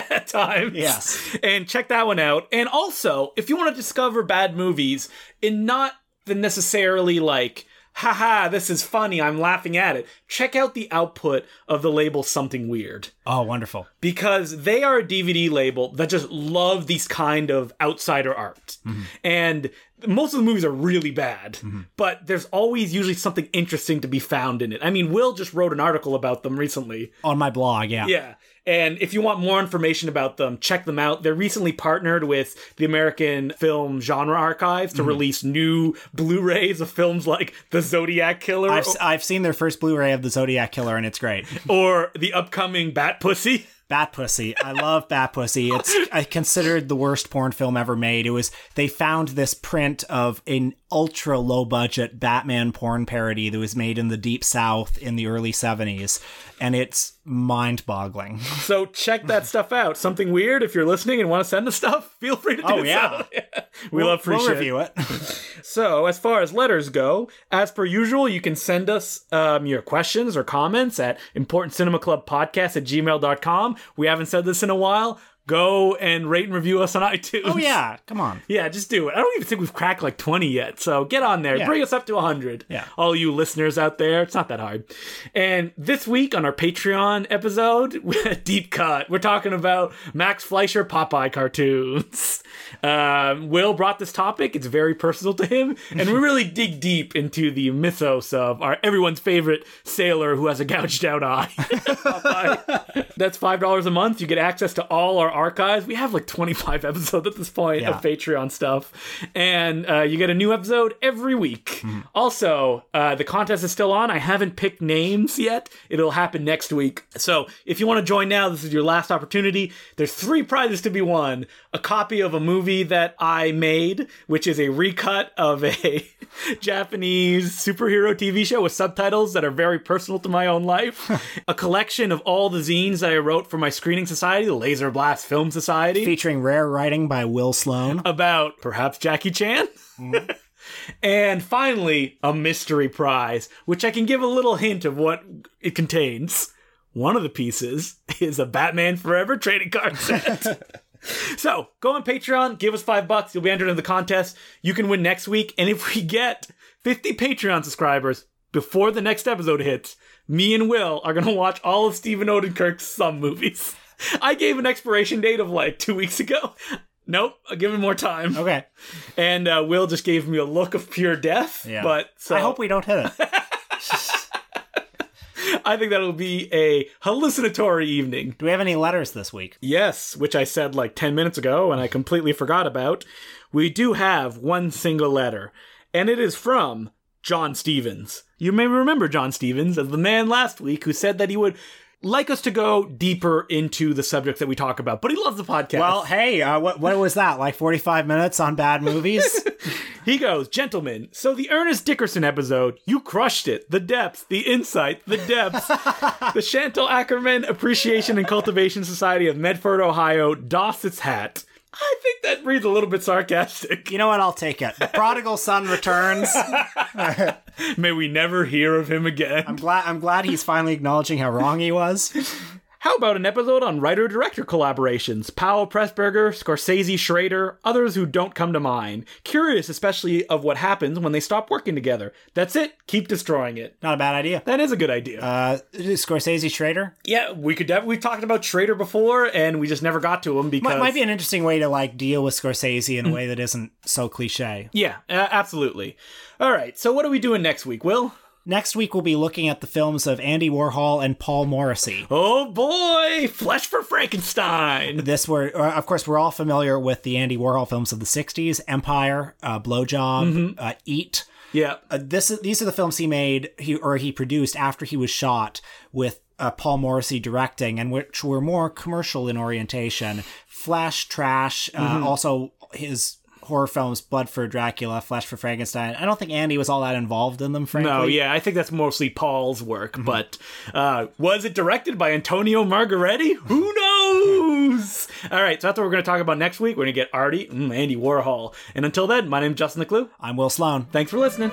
[SPEAKER 1] at times.
[SPEAKER 2] Yes.
[SPEAKER 1] And check that one out. And also, if you want to discover bad movies in not the necessarily like, haha, this is funny, I'm laughing at it, check out the output of the label Something Weird
[SPEAKER 2] oh wonderful
[SPEAKER 1] because they are a DVD label that just love these kind of outsider art. Mm-hmm. And most of the movies are really bad, mm-hmm. but there's always usually something interesting to be found in it. I mean, Will just wrote an article about them recently.
[SPEAKER 2] on my blog yeah
[SPEAKER 1] Yeah. And if you want more information about them, check them out. They're recently partnered with the American Film Genre Archives to mm-hmm. release new Blu-rays of films like The Zodiac Killer
[SPEAKER 2] I've, I've seen their first Blu-ray of the Zodiac Killer, and it's great.
[SPEAKER 1] or the upcoming Bat Pussy.
[SPEAKER 2] Bat Pussy. I love Bat Pussy. It's I considered the worst porn film ever made. It was they found this print of an ultra low budget Batman porn parody that was made in the deep south in the early 70s and it's mind-boggling.
[SPEAKER 1] So check that stuff out. Something weird if you're listening and want to send us stuff, feel free to do
[SPEAKER 2] Oh,
[SPEAKER 1] so.
[SPEAKER 2] yeah.
[SPEAKER 1] we love free
[SPEAKER 2] we'll
[SPEAKER 1] shit.
[SPEAKER 2] review it.
[SPEAKER 1] So, as far as letters go, as per usual, you can send us um, your questions or comments at importantcinemaclubpodcast at gmail.com. We haven't said this in a while. Go and rate and review us on iTunes.
[SPEAKER 2] Oh yeah, come on.
[SPEAKER 1] Yeah, just do it. I don't even think we've cracked like 20 yet. So get on there.
[SPEAKER 2] Yeah.
[SPEAKER 1] Bring us up to 100.
[SPEAKER 2] Yeah.
[SPEAKER 1] All you listeners out there, it's not that hard. And this week on our Patreon episode, deep cut, we're talking about Max Fleischer Popeye cartoons. Um, Will brought this topic. It's very personal to him. And we really dig deep into the mythos of our everyone's favorite sailor who has a gouged out eye. That's $5 a month. You get access to all our archives. We have like 25 episodes at this point
[SPEAKER 2] Yeah.
[SPEAKER 1] of Patreon stuff. And uh, you get a new episode every week. Also, uh, the contest is still on. I haven't picked names yet. It'll happen next week. So if you want to join now, this is your last opportunity. There's three prizes to be won a copy of a movie that I made, which is a recut of a Japanese superhero TV show with subtitles that are very personal to my own life, a collection of all the zines that I wrote for my screening society, the Laser Blast Film Society
[SPEAKER 2] Featuring rare writing by Will Sloan.
[SPEAKER 1] about perhaps Jackie Chan. and finally, a mystery prize, which I can give a little hint of what it contains. One of the pieces is a Batman Forever trading card set. so go on Patreon, give us five bucks, you'll be entered in the contest. You can win next week, and if we get 50 Patreon subscribers before the next episode hits, me and Will are gonna watch all of Stephen Odenkirk's some movies. I gave an expiration date of like two weeks ago. Nope, I'll give him more time.
[SPEAKER 2] Okay.
[SPEAKER 1] And uh, Will just gave me a look of pure death.
[SPEAKER 2] Yeah.
[SPEAKER 1] But so
[SPEAKER 2] I hope we don't hit it.
[SPEAKER 1] I think that'll be a hallucinatory evening.
[SPEAKER 2] Do we have any letters this week?
[SPEAKER 1] Yes, which I said like 10 minutes ago and I completely forgot about. We do have one single letter, and it is from John Stevens. You may remember John Stevens as the man last week who said that he would like us to go deeper into the subjects that we talk about, but he loves the podcast.
[SPEAKER 2] Well, hey, uh, what what was that? Like forty five minutes on bad movies?
[SPEAKER 1] He goes, Gentlemen, so the Ernest Dickerson episode, you crushed it. The depth, the insight, the depth. the Chantal Akerman Appreciation and Cultivation Society of Medford, Ohio, doffs its hat. I think that reads a little bit sarcastic.
[SPEAKER 2] you know what? I'll take it. The prodigal son returns.
[SPEAKER 1] May we never hear of him again.
[SPEAKER 2] I'm glad. I'm glad he's finally acknowledging how wrong he was.
[SPEAKER 1] How about an episode on writer director collaborations? Powell Pressburger, Scorsese Schrader, others who don't come to mind. Curious, especially, of what happens when they stop working together. That's it. Keep destroying it.
[SPEAKER 2] Not a bad idea.
[SPEAKER 1] That is a good idea.
[SPEAKER 2] Uh, Scorsese Schrader
[SPEAKER 1] Yeah, we could. Def- we've talked about Schrader before, and we just never got to him because
[SPEAKER 2] might, might be an interesting way to like deal with Scorsese in a way that isn't so cliche.
[SPEAKER 1] yeah, uh, absolutely. All right, so what are we doing next week, Will?
[SPEAKER 2] Next week we'll be looking at the films of Andy Warhol and Paul Morrissey.
[SPEAKER 1] Oh boy, Flesh for Frankenstein.
[SPEAKER 2] This were, uh, of course, we're all familiar with the Andy Warhol films of the '60s: Empire, uh, Blowjob, uh, Eat.
[SPEAKER 1] Yeah,
[SPEAKER 2] Uh, this these are the films he made, he or he produced after he was shot with uh, Paul Morrissey directing, and which were more commercial in orientation. Flash, trash. Uh, Also, his horror films, Blood for Dracula, Flesh for Frankenstein. I don't think Andy was all that involved in them. Frankly,
[SPEAKER 1] no, yeah, I think that's mostly Paul's work. But uh, was it directed by Antonio Margheriti? Who knows? All right, so that's what we're going to talk about next week. We're going to get Artie, mm, Andy Warhol, and until then, my name's Justin Decloux.
[SPEAKER 2] I'm Will Sloan.
[SPEAKER 1] Thanks for listening.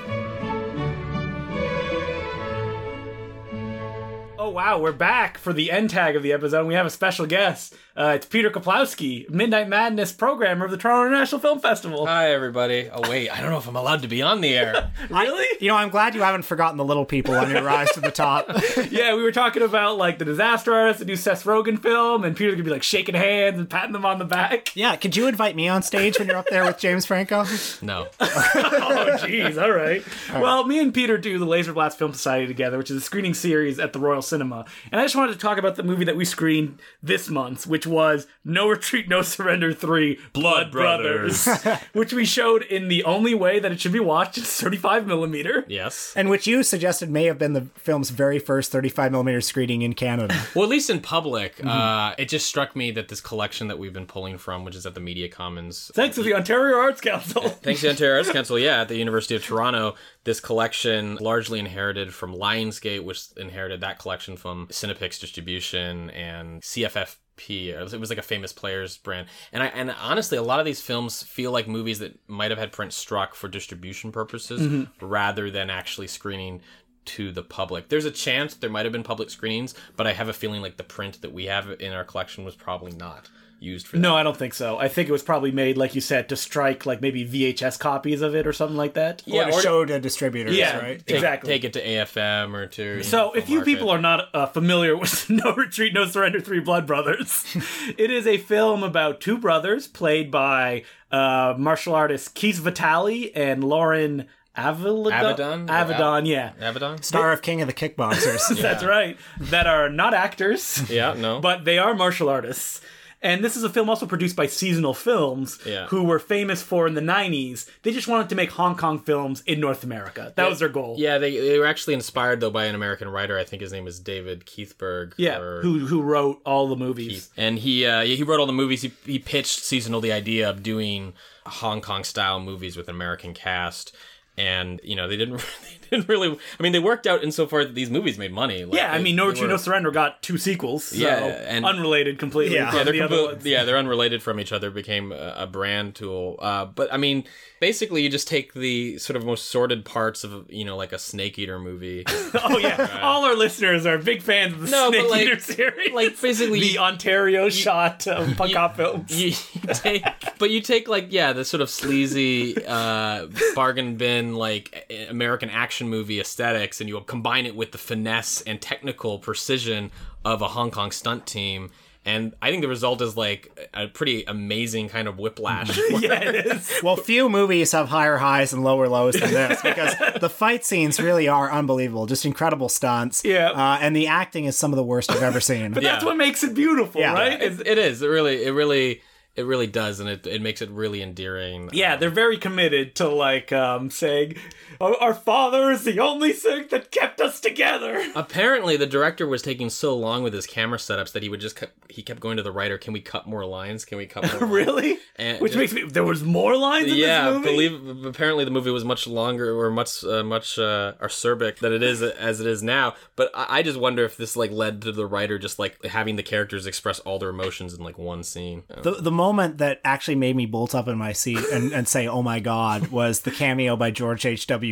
[SPEAKER 1] Wow, we're back for the end tag of the episode. We have a special guest. Uh, it's Peter Kuplowsky, Midnight Madness programmer of the Toronto International Film Festival.
[SPEAKER 3] Hi, everybody. Oh, wait, I don't know if I'm allowed to be on the air.
[SPEAKER 1] really?
[SPEAKER 2] You know, I'm glad you haven't forgotten the little people on your rise to the top.
[SPEAKER 1] yeah, we were talking about like the Disaster Artist, the new Seth Rogen film, and Peter's gonna be like shaking hands and patting them on the back.
[SPEAKER 2] yeah, could you invite me on stage when you're up there with James Franco?
[SPEAKER 3] No.
[SPEAKER 1] oh, jeez. All right. Well, me and Peter do the Laser Blast Film Society together, which is a screening series at the Royal Cinema cinema. And I just wanted to talk about the movie that we screened this month, which was No Retreat, No Surrender 3 Blood Brothers, which we showed in the only way that it should be watched, it's 35 millimeter.
[SPEAKER 3] Yes.
[SPEAKER 2] And which you suggested may have been the film's very first 35 millimeter screening in Canada.
[SPEAKER 3] Well, at least in public,
[SPEAKER 1] Mm-hmm.
[SPEAKER 3] uh, it just struck me that this collection that we've been pulling from, which is at the Media Commons,
[SPEAKER 1] Thanks to the Ontario Arts Council.
[SPEAKER 3] Thanks to the Ontario Arts Council, yeah, at the University of Toronto, this collection largely inherited from Lionsgate, which inherited that collection from Cinepix Distribution and CFFP. It was like a famous players brand, and I and honestly, a lot of these films feel like movies that might have had print struck for distribution purposes mm-hmm. rather than actually screening to the public. There's a chance there might have been public screenings, but I have a feeling like the print that we have in our collection was probably not used for that.
[SPEAKER 1] No, I don't think so. I think it was probably made, like you said, to strike like maybe VHS copies of it or something like that.
[SPEAKER 3] Yeah,
[SPEAKER 2] or to
[SPEAKER 3] or-
[SPEAKER 2] show to distributors,
[SPEAKER 1] Yeah.
[SPEAKER 2] right?
[SPEAKER 3] Take,
[SPEAKER 1] Exactly.
[SPEAKER 3] take it to AFM or to.
[SPEAKER 1] So,
[SPEAKER 3] know,
[SPEAKER 1] if you
[SPEAKER 3] market.
[SPEAKER 1] people are not uh, familiar with No Retreat, No Surrender, Three Blood Brothers, it is a film about two brothers played by uh, martial artists Keith Vitale and Loren Avedon.
[SPEAKER 3] Avedon?
[SPEAKER 1] Avedon, yeah.
[SPEAKER 3] Abaddon?
[SPEAKER 2] Star of King of the Kickboxers.
[SPEAKER 1] That's right. That are not actors,
[SPEAKER 3] Yeah, no.
[SPEAKER 1] but they are martial artists. And this is a film also produced by Seasonal Films,
[SPEAKER 3] Yeah.
[SPEAKER 1] who were famous for in the 90s. They just wanted to make Hong Kong films in North America. That was their goal.
[SPEAKER 3] yeah, they, they were actually inspired though by an American writer. I think his name is David Keithberg.
[SPEAKER 1] Yeah, who who wrote all the movies.
[SPEAKER 3] and he uh, yeah, he wrote all the movies. He, he pitched seasonal the idea of doing Hong Kong style movies with an American cast. And you know they didn't they didn't really. I mean they worked out insofar that these movies made money. Like,
[SPEAKER 1] Yeah, I
[SPEAKER 3] they-
[SPEAKER 1] mean, No
[SPEAKER 3] they
[SPEAKER 1] Retreat,
[SPEAKER 3] were-
[SPEAKER 1] No Surrender got two sequels. So
[SPEAKER 3] Yeah, and-
[SPEAKER 1] unrelated completely
[SPEAKER 2] Yeah.
[SPEAKER 3] yeah, they're
[SPEAKER 1] the other
[SPEAKER 3] compo- yeah, they're unrelated from each other. Became a, a brand tool. Uh, but I mean, basically, you just take the sort of most sordid parts of you know like a Snake Eater movie.
[SPEAKER 1] Oh yeah, all our listeners are big fans of the
[SPEAKER 3] No,
[SPEAKER 1] Snake
[SPEAKER 3] like-
[SPEAKER 1] Eater series.
[SPEAKER 3] like basically
[SPEAKER 1] the Ontario shot of punk cop films.
[SPEAKER 3] you, you take but you take like yeah the sort of sleazy uh bargain bin like american action movie aesthetics and you combine it with the finesse and technical precision of a hong kong stunt team and i think the result is like a pretty amazing kind of whiplash
[SPEAKER 1] yeah, it is.
[SPEAKER 2] well, few movies have higher highs and lower lows than this because the fight scenes really are unbelievable. Just incredible stunts.
[SPEAKER 1] Yeah.
[SPEAKER 2] Uh, and the acting is some of the worst I've ever seen.
[SPEAKER 1] But that's
[SPEAKER 3] Yeah.
[SPEAKER 1] what makes it beautiful,
[SPEAKER 2] Yeah.
[SPEAKER 1] right?
[SPEAKER 3] it, it is it really it really it really does and it, it makes it really endearing.
[SPEAKER 1] Yeah, they're very committed to like um, saying, "Our our father is the only thing that kept us together."
[SPEAKER 3] Apparently, the director was taking so long with his camera setups that he would just cut, he kept going to the writer. Can we cut more lines? Can we cut more? lines?"
[SPEAKER 1] really?
[SPEAKER 3] And
[SPEAKER 1] Which makes me. There was more lines in
[SPEAKER 3] yeah,
[SPEAKER 1] this movie.
[SPEAKER 3] believe apparently the movie was much longer or much uh, much uh, acerbic than it is as it is now. But I, I just wonder if this like led to the writer just like having the characters express all their emotions in like one scene.
[SPEAKER 2] The, the moment that actually made me bolt up in my seat and, and say, oh my God, was the cameo by George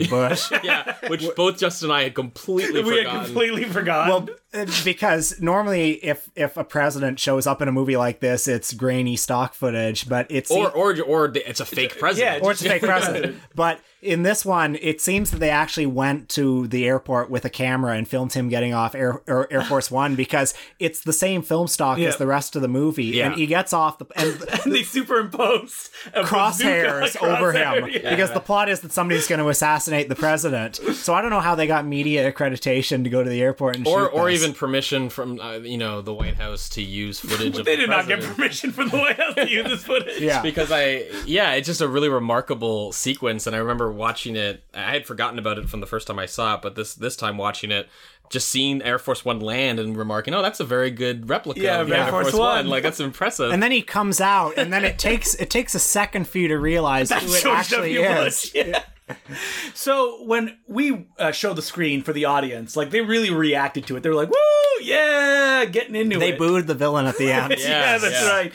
[SPEAKER 2] H.W. Bush.
[SPEAKER 3] yeah, which both Justin and I had completely
[SPEAKER 1] we had completely forgotten.
[SPEAKER 2] Well, uh, because normally if if a president shows up in a movie like this, it's grainy stock footage, but it's
[SPEAKER 3] or or or it's a fake president.
[SPEAKER 1] yeah,
[SPEAKER 2] or it's a fake president. But in this one, it seems that they actually went to the airport with a camera and filmed him getting off Air Air, Air Force One because it's the same film stock
[SPEAKER 1] Yeah.
[SPEAKER 2] as the rest of the movie,
[SPEAKER 3] Yeah.
[SPEAKER 2] and he gets off the and
[SPEAKER 1] and they superimpose a
[SPEAKER 2] crosshairs
[SPEAKER 1] bazooka
[SPEAKER 2] over
[SPEAKER 1] crosshair,
[SPEAKER 2] him
[SPEAKER 1] yeah.
[SPEAKER 2] because the plot is that somebody's going to assassinate the president. So I don't know how they got media accreditation to go to the airport and
[SPEAKER 3] or
[SPEAKER 2] shoot
[SPEAKER 3] or
[SPEAKER 2] this.
[SPEAKER 3] even permission from uh, you know the White House to use footage of
[SPEAKER 1] They
[SPEAKER 3] the
[SPEAKER 1] did not get permission from the White House to use this footage.
[SPEAKER 2] yeah.
[SPEAKER 3] because I yeah, it's just a really remarkable sequence, and I remember watching it. I had forgotten about it from the first time I saw it, but this this time watching it, just seeing Air Force One land and remarking, "Oh, that's a very good replica
[SPEAKER 1] Yeah,
[SPEAKER 3] of
[SPEAKER 1] of Air Force One.
[SPEAKER 3] Like that's impressive."
[SPEAKER 2] and then he comes out, and then it takes it takes a second for you to realize who it
[SPEAKER 1] George
[SPEAKER 2] actually
[SPEAKER 1] W.
[SPEAKER 2] is.
[SPEAKER 1] Yeah. So when we uh, showed the screen for the audience, like they really reacted to it. They were like, "Woo, yeah, getting into
[SPEAKER 2] They
[SPEAKER 1] it."
[SPEAKER 2] They booed the villain at the end.
[SPEAKER 1] yeah,
[SPEAKER 3] Yeah,
[SPEAKER 1] that's
[SPEAKER 3] yeah.
[SPEAKER 1] right.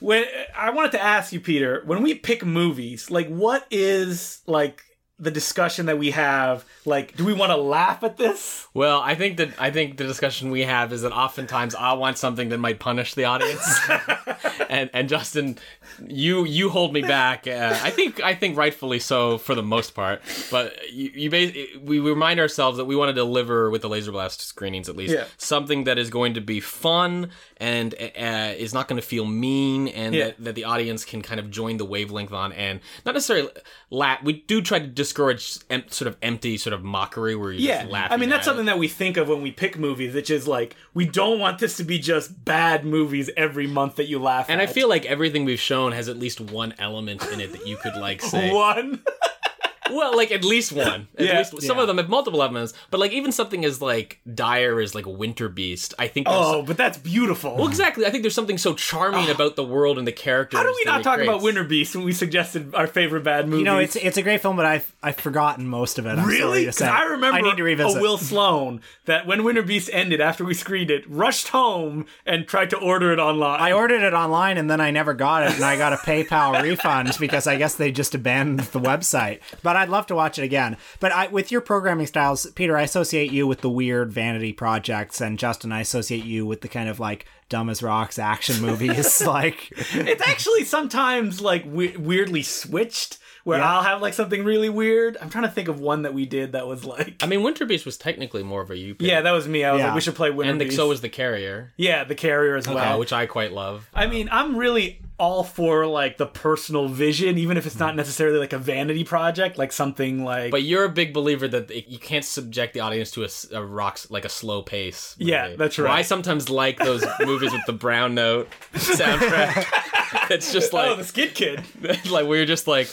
[SPEAKER 1] When I wanted to ask you, Peter, when we pick movies, like what is like the discussion that we have? Like, do we want to laugh at this?
[SPEAKER 3] well, I think that I think the discussion we have is that oftentimes I want something that might punish the audience, and and Justin, you you hold me back. Uh, I think I think rightfully so for the most part. But you, you bas- we remind ourselves that we want to deliver with the laser blast screenings at least
[SPEAKER 1] Yeah.
[SPEAKER 3] something that is going to be fun and uh, is not going to feel mean, and
[SPEAKER 1] Yeah.
[SPEAKER 3] that, that the audience can kind of join the wavelength on, and not necessarily laugh. We do try to discourage em- sort of empty sort of mockery where you're
[SPEAKER 1] Yeah,
[SPEAKER 3] just laughing.
[SPEAKER 1] I mean that's
[SPEAKER 3] at
[SPEAKER 1] something
[SPEAKER 3] it.
[SPEAKER 1] that we think of when we pick movies, which is like we don't want this to be just bad movies every month that you laugh
[SPEAKER 3] And
[SPEAKER 1] at.
[SPEAKER 3] I feel like everything we've shown has at least one element in it that you could like say.
[SPEAKER 1] one.
[SPEAKER 3] Well, like at least one. At
[SPEAKER 1] Yeah.
[SPEAKER 3] least some
[SPEAKER 2] Yeah.
[SPEAKER 3] of them have multiple elements, but like even something as like dire as like Winter Beast, I think. there's-
[SPEAKER 1] oh, but that's beautiful.
[SPEAKER 3] well, exactly. I think there's something so charming oh. about the world and the characters.
[SPEAKER 1] How do we not
[SPEAKER 3] it
[SPEAKER 1] talk about. Winter Beast when we suggested our favorite bad movie?
[SPEAKER 2] You know, it's it's a great film, but I've I've forgotten most of it. I'm sorry
[SPEAKER 1] Really?
[SPEAKER 2] to
[SPEAKER 1] Because
[SPEAKER 2] say.
[SPEAKER 1] I remember
[SPEAKER 2] I need to revisit.
[SPEAKER 1] a Will Sloan that when Winter Beast ended after we screened it, rushed home and tried to order it online.
[SPEAKER 2] I ordered it online and then I never got it, and I got a PayPal refund because I guess they just abandoned the website. But I'd love to watch it again. But I, with your programming styles, Peter, I associate you with the weird vanity projects, and Justin, I associate you with the kind of like dumb as rocks action movies. like,
[SPEAKER 1] it's actually sometimes like we- weirdly switched where
[SPEAKER 2] Yeah.
[SPEAKER 1] I'll have like something really weird. I'm trying to think of one that we did that was like
[SPEAKER 3] I mean, Winter Beast was technically more of a you. pick.
[SPEAKER 1] Yeah, that was me. I was
[SPEAKER 2] Yeah.
[SPEAKER 1] like we should play Winter
[SPEAKER 3] and the,
[SPEAKER 1] Beast.
[SPEAKER 3] so was the Carrier,
[SPEAKER 1] yeah, the carrier as well.
[SPEAKER 3] which I quite love.
[SPEAKER 1] I mean, I'm really all for like the personal vision, even if it's not necessarily like a vanity project, like something like
[SPEAKER 3] But you're a big believer that it- you can't subject the audience to a rocks like a slow pace.
[SPEAKER 1] Yeah,
[SPEAKER 3] movie.
[SPEAKER 1] that's
[SPEAKER 3] Well, I sometimes like those movies with the brown note soundtrack. it's just oh, like
[SPEAKER 1] oh, the Skid Kid.
[SPEAKER 3] like you're just like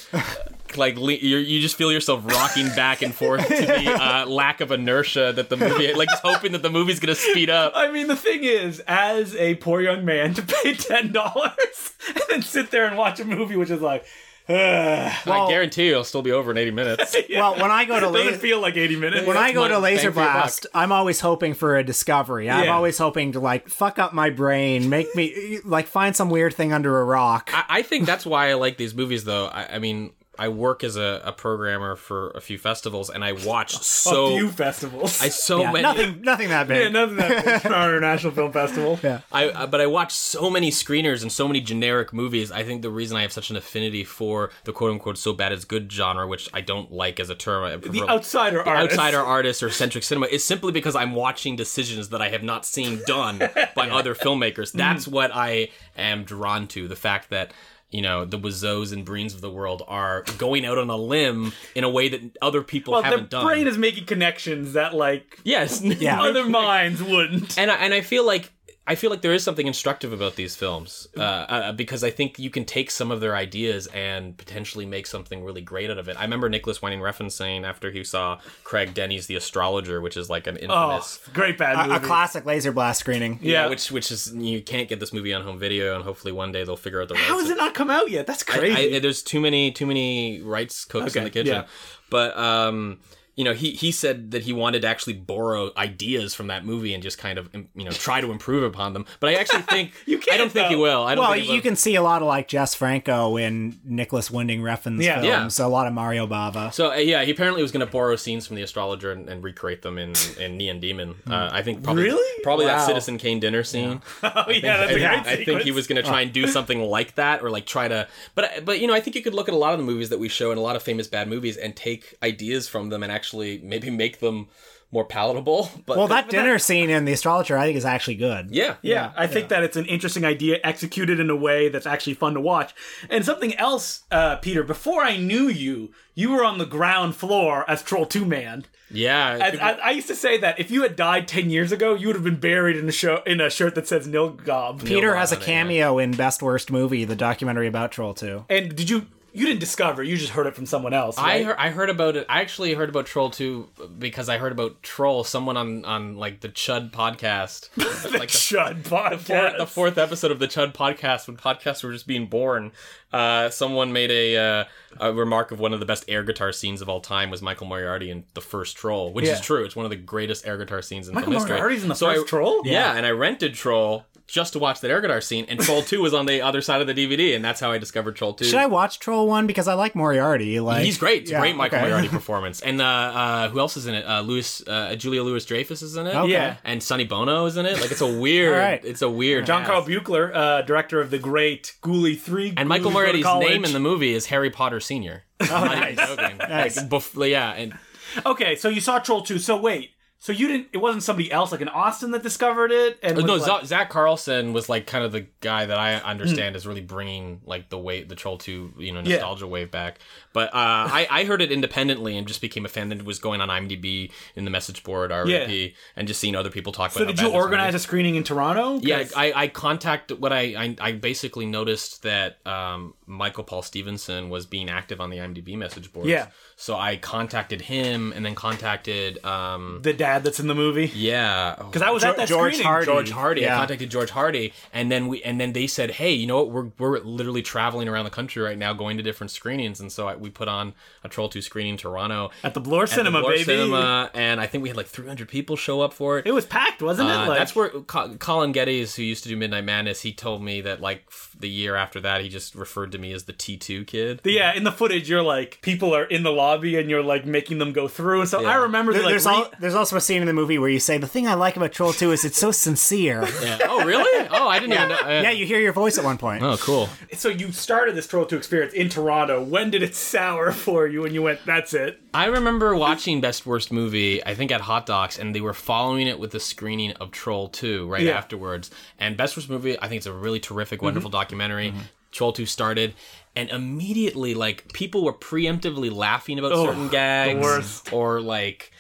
[SPEAKER 3] like le- you're, you just feel yourself rocking back and forth to the uh, lack of inertia that the movie like just hoping that the movie's gonna speed up
[SPEAKER 1] I mean, the thing is, as a poor young man, to pay ten dollars and then sit there and watch a movie, which is like, ugh.
[SPEAKER 3] i guarantee you it'll still be over in 80 minutes
[SPEAKER 2] well, when I go to
[SPEAKER 1] doesn't
[SPEAKER 2] laser,
[SPEAKER 1] feel like eighty minutes.
[SPEAKER 2] when I go
[SPEAKER 3] money-
[SPEAKER 2] to Laser
[SPEAKER 3] for your buck.
[SPEAKER 2] Blast, I'm always hoping for a discovery. I'm
[SPEAKER 1] Yeah.
[SPEAKER 2] always hoping to like fuck up my brain, make me like find some weird thing under a rock.
[SPEAKER 3] I, I think that's why i like these movies though i, I mean I work as a, a programmer for a few festivals, and I watch so
[SPEAKER 1] a few festivals.
[SPEAKER 3] I so
[SPEAKER 2] Yeah,
[SPEAKER 3] many
[SPEAKER 2] nothing, nothing that big.
[SPEAKER 1] yeah, nothing that Toronto International Film Festival.
[SPEAKER 2] Yeah.
[SPEAKER 3] I, I but I watch so many screeners and so many generic movies. I think the reason I have such an affinity for the quote unquote so bad it's good genre, which I don't like as a term, I prefer
[SPEAKER 1] The outsider artist.
[SPEAKER 3] outsider artist or centric cinema, is simply because I'm watching decisions that I have not seen done by other filmmakers.
[SPEAKER 1] Mm.
[SPEAKER 3] That's what I am drawn to. The fact that you know the Wiseaus and Breens of the world are going out on a limb in a way that other people
[SPEAKER 1] Well,
[SPEAKER 3] haven't done.
[SPEAKER 1] brain is making connections that like
[SPEAKER 3] yes,
[SPEAKER 2] Yeah.
[SPEAKER 1] other minds wouldn't.
[SPEAKER 3] and I, and I feel like I feel like there is something instructive about these films uh, uh, because I think you can take some of their ideas and potentially make something really great out of it. I remember Nicolas Winding Refn saying after he saw Craig Denney's The Astrologer, which is like an
[SPEAKER 1] Oh,
[SPEAKER 3] infamous.
[SPEAKER 1] great bad
[SPEAKER 2] a,
[SPEAKER 1] movie.
[SPEAKER 2] a classic laser blast screening.
[SPEAKER 1] Yeah.
[SPEAKER 3] which which is you can't get this movie on home video, and hopefully one day they'll figure out the rights.
[SPEAKER 1] How has it not come out yet? That's crazy.
[SPEAKER 3] I, there's too many too many rights cooks in the kitchen.
[SPEAKER 1] yeah.
[SPEAKER 3] But um, you know, he he said that he wanted to actually borrow ideas from that movie and just kind of you know try to improve upon them. But I actually think
[SPEAKER 1] You can,
[SPEAKER 3] I don't
[SPEAKER 1] can't,
[SPEAKER 3] think he will. I don't
[SPEAKER 2] Well,
[SPEAKER 3] think
[SPEAKER 2] you can see a lot of like Jess Franco in Nicolas Winding Refn's
[SPEAKER 1] Yeah.
[SPEAKER 2] films. A lot of Mario Bava.
[SPEAKER 3] So uh, yeah, he apparently was going to borrow scenes from the astrologer and, and recreate them in in Neon Demon. Uh, I think probably
[SPEAKER 1] Really?
[SPEAKER 3] probably that Citizen Kane dinner scene.
[SPEAKER 1] oh yeah, that's a
[SPEAKER 3] I,
[SPEAKER 1] great
[SPEAKER 3] I think he was going to try and do something like that, or like try to. But but you know, I think you could look at a lot of the movies that we show and a lot of famous bad movies and take ideas from them and actually maybe make them more palatable. But
[SPEAKER 2] well, that
[SPEAKER 3] but
[SPEAKER 2] dinner scene in The Astrologer, I think, is actually good.
[SPEAKER 3] yeah,
[SPEAKER 1] Yeah, I think that it's an interesting idea executed in a way that's actually fun to watch. And something else, uh, Peter, before I knew you, you were on the ground floor as Troll 2 Man.
[SPEAKER 3] yeah.
[SPEAKER 1] As, I, I used to say that if you had died 10 years ago, you would have been buried in a show in a shirt that says Nilgob.
[SPEAKER 2] Peter
[SPEAKER 3] Neil
[SPEAKER 2] has a
[SPEAKER 3] Roth, yeah.
[SPEAKER 2] cameo in Best Worst Movie, the documentary about Troll 2.
[SPEAKER 1] And did you you didn't discover, you just heard it from someone else.
[SPEAKER 3] I heard, I heard about it. I actually heard about Troll 2 because I heard about Troll. Someone on, on like the Chud podcast, like the
[SPEAKER 1] Chud podcast.
[SPEAKER 3] fourth, the fourth episode of the Chud podcast, when podcasts were just being born, uh, someone made a uh, a remark of one of the best air guitar scenes of all time was Michael Moriarty in the first Troll, which
[SPEAKER 1] Yeah.
[SPEAKER 3] is true. It's one of the greatest air guitar scenes in
[SPEAKER 1] Michael
[SPEAKER 3] film history.
[SPEAKER 1] Moriarty's in the
[SPEAKER 3] So
[SPEAKER 1] first
[SPEAKER 3] I,
[SPEAKER 1] Troll?
[SPEAKER 3] Yeah. and I rented Troll just to watch that Ergodar scene, and Troll Two was on the other side of the DVD, and that's how I discovered Troll Two.
[SPEAKER 2] Should I watch Troll One because I like Moriarty? Like
[SPEAKER 3] He's great. It's
[SPEAKER 2] Yeah,
[SPEAKER 3] great Michael
[SPEAKER 2] okay.
[SPEAKER 3] Moriarty performance. And uh, uh, who else is in it? Uh, Louis, uh, Julia Louis Dreyfus is in it.
[SPEAKER 2] Okay.
[SPEAKER 1] Yeah.
[SPEAKER 3] And Sonny Bono is in it. Like it's a weird.
[SPEAKER 2] All right.
[SPEAKER 3] It's a weird.
[SPEAKER 1] John. Carl Buechler, uh, director of the great Ghoulie Three,
[SPEAKER 3] And Michael
[SPEAKER 1] Ghoulies Go to
[SPEAKER 3] Moriarty's name in the movie is Harry Potter Senior. Oh,
[SPEAKER 2] nice. Nice.
[SPEAKER 3] Like, bef- yeah, and
[SPEAKER 1] Okay, so you saw Troll Two. So wait, so you didn't? It wasn't somebody else like in Austin that discovered it? And was
[SPEAKER 3] no,
[SPEAKER 1] like-
[SPEAKER 3] Zack Carlson was like kind of the guy that I understand is really bringing like the wave, the Troll Two, you know,
[SPEAKER 1] Yeah.
[SPEAKER 3] nostalgia wave back. But uh, I, I heard it independently and just became a fan. That was going on IMDb in the message board RVP and just seeing other people talk
[SPEAKER 1] So
[SPEAKER 3] about.
[SPEAKER 1] So
[SPEAKER 3] did
[SPEAKER 1] you organize
[SPEAKER 3] movie
[SPEAKER 1] a screening in Toronto?
[SPEAKER 3] Yeah, I, I contact what I, I I basically noticed that um, Michael Paul Stevenson was being active on the IMDb message boards.
[SPEAKER 1] Yeah.
[SPEAKER 3] So I contacted him and then contacted um
[SPEAKER 1] the dad that's in the movie.
[SPEAKER 3] yeah
[SPEAKER 1] Because I was at that
[SPEAKER 2] George
[SPEAKER 1] screening.
[SPEAKER 2] Hardy.
[SPEAKER 3] George Hardy. I contacted George Hardy, and then we and then they said, "Hey, you know what? We're we're literally traveling around the country right now, going to different screenings." And so I, we put on a Troll Two screening in Toronto
[SPEAKER 1] At the Bloor
[SPEAKER 3] at the
[SPEAKER 1] Cinema,
[SPEAKER 3] Bloor
[SPEAKER 1] baby.
[SPEAKER 3] Cinema, and I think we had like 300 people show up for it.
[SPEAKER 1] It was packed, wasn't it?
[SPEAKER 3] Uh,
[SPEAKER 1] Like,
[SPEAKER 3] that's where Co- Colin Geddes, who used to do Midnight Madness, he told me that like f- the year after that, he just referred to me as the T2 kid.
[SPEAKER 1] Yeah, in the footage, you're like people are in the lobby and you're like making them go through. And so
[SPEAKER 3] Yeah.
[SPEAKER 1] I remember
[SPEAKER 2] There-
[SPEAKER 1] like
[SPEAKER 2] there's,
[SPEAKER 1] re-
[SPEAKER 2] al- there's also a scene in the movie where you say the thing I like about Troll Two is it's so sincere.
[SPEAKER 3] Yeah. Oh, really? Oh, I didn't even know. uh,
[SPEAKER 2] yeah, you hear your voice at one point.
[SPEAKER 3] Oh, cool.
[SPEAKER 1] so you started this Troll Two experience in Toronto. When did it sour for you? When you went, that's it.
[SPEAKER 3] I remember watching Best Worst Movie, I think at Hot Docs, and they were following it with a screening of Troll 2 right
[SPEAKER 1] Yeah.
[SPEAKER 3] afterwards. And Best Worst Movie, I think it's a really terrific,
[SPEAKER 1] Mm-hmm.
[SPEAKER 3] wonderful documentary. Troll 2 started, and immediately, like, people were preemptively laughing about certain gags. Or, like,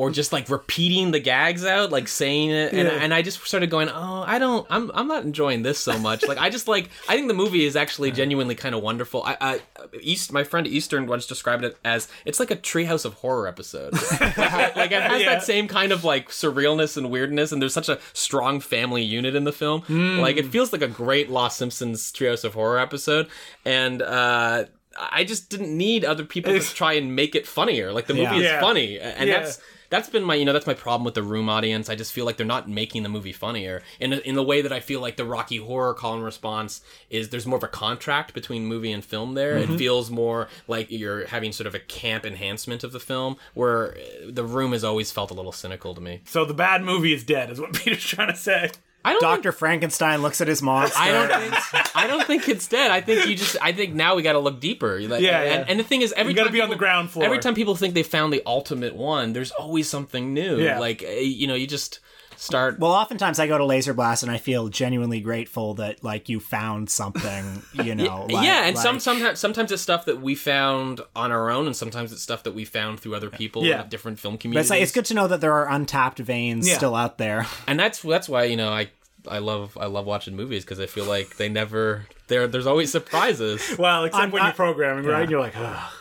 [SPEAKER 3] or just like repeating the gags out, like saying it, and,
[SPEAKER 1] Yeah.
[SPEAKER 3] and I just started going, oh, I don't, I'm, I'm not enjoying this so much. like I just like, I think the movie is actually genuinely kind of wonderful. I, I, East, my friend Eastern once described it as it's like a Treehouse of Horror episode. like, like it has
[SPEAKER 1] Yeah.
[SPEAKER 3] that same kind of like surrealness and weirdness, and there's such a strong family unit in the film. Like it feels like a great Lost Simpsons Treehouse of Horror episode, and. uh I just didn't need other people to try and make it funnier. Like the movie
[SPEAKER 2] Yeah.
[SPEAKER 3] is funny, and that's that's been my you know that's my problem with the room audience. I just feel like they're not making the movie funnier in in the way that I feel like the Rocky Horror Call and Response is. There's more of a contract between movie and film there.
[SPEAKER 1] Mm-hmm.
[SPEAKER 3] It feels more like you're having sort of a camp enhancement of the film, where the room has always felt a little cynical to me.
[SPEAKER 1] So the bad movie is dead, is what Peter's trying to say.
[SPEAKER 3] I don't. Think,
[SPEAKER 2] Doctor Frankenstein looks at his monster.
[SPEAKER 3] I don't think. I don't think it's dead. I think you just. I think now we got to look deeper. Like,
[SPEAKER 1] Yeah,
[SPEAKER 3] and,
[SPEAKER 1] yeah.
[SPEAKER 3] and the thing is, every
[SPEAKER 1] You gotta
[SPEAKER 3] time
[SPEAKER 1] be on the
[SPEAKER 3] people-
[SPEAKER 1] ground floor.
[SPEAKER 3] Every time people think they found the ultimate one, there's always something new.
[SPEAKER 1] Yeah.
[SPEAKER 3] Like uh, you know, you just start.
[SPEAKER 2] Well, oftentimes I go to Laser Blast and I feel genuinely grateful that like you found something, you know. like-
[SPEAKER 3] yeah, and some sometimes sometimes it's stuff that we found on our own, and sometimes it's stuff that we found through other people
[SPEAKER 1] Yeah.
[SPEAKER 3] in different film
[SPEAKER 2] But
[SPEAKER 3] communities.
[SPEAKER 2] it's like it's good to know that there are untapped veins
[SPEAKER 1] Yeah.
[SPEAKER 2] still out there.
[SPEAKER 3] and that's that's why you know I I love I love watching movies because I feel like they never there there's always surprises.
[SPEAKER 1] Well, except
[SPEAKER 2] I'm-
[SPEAKER 1] when
[SPEAKER 2] I-
[SPEAKER 1] you're programming, right?
[SPEAKER 2] yeah.
[SPEAKER 1] And you're like, Ugh.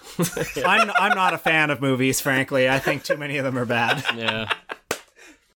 [SPEAKER 2] I'm I'm not a fan of movies, frankly. I think too many of them are bad.
[SPEAKER 3] yeah.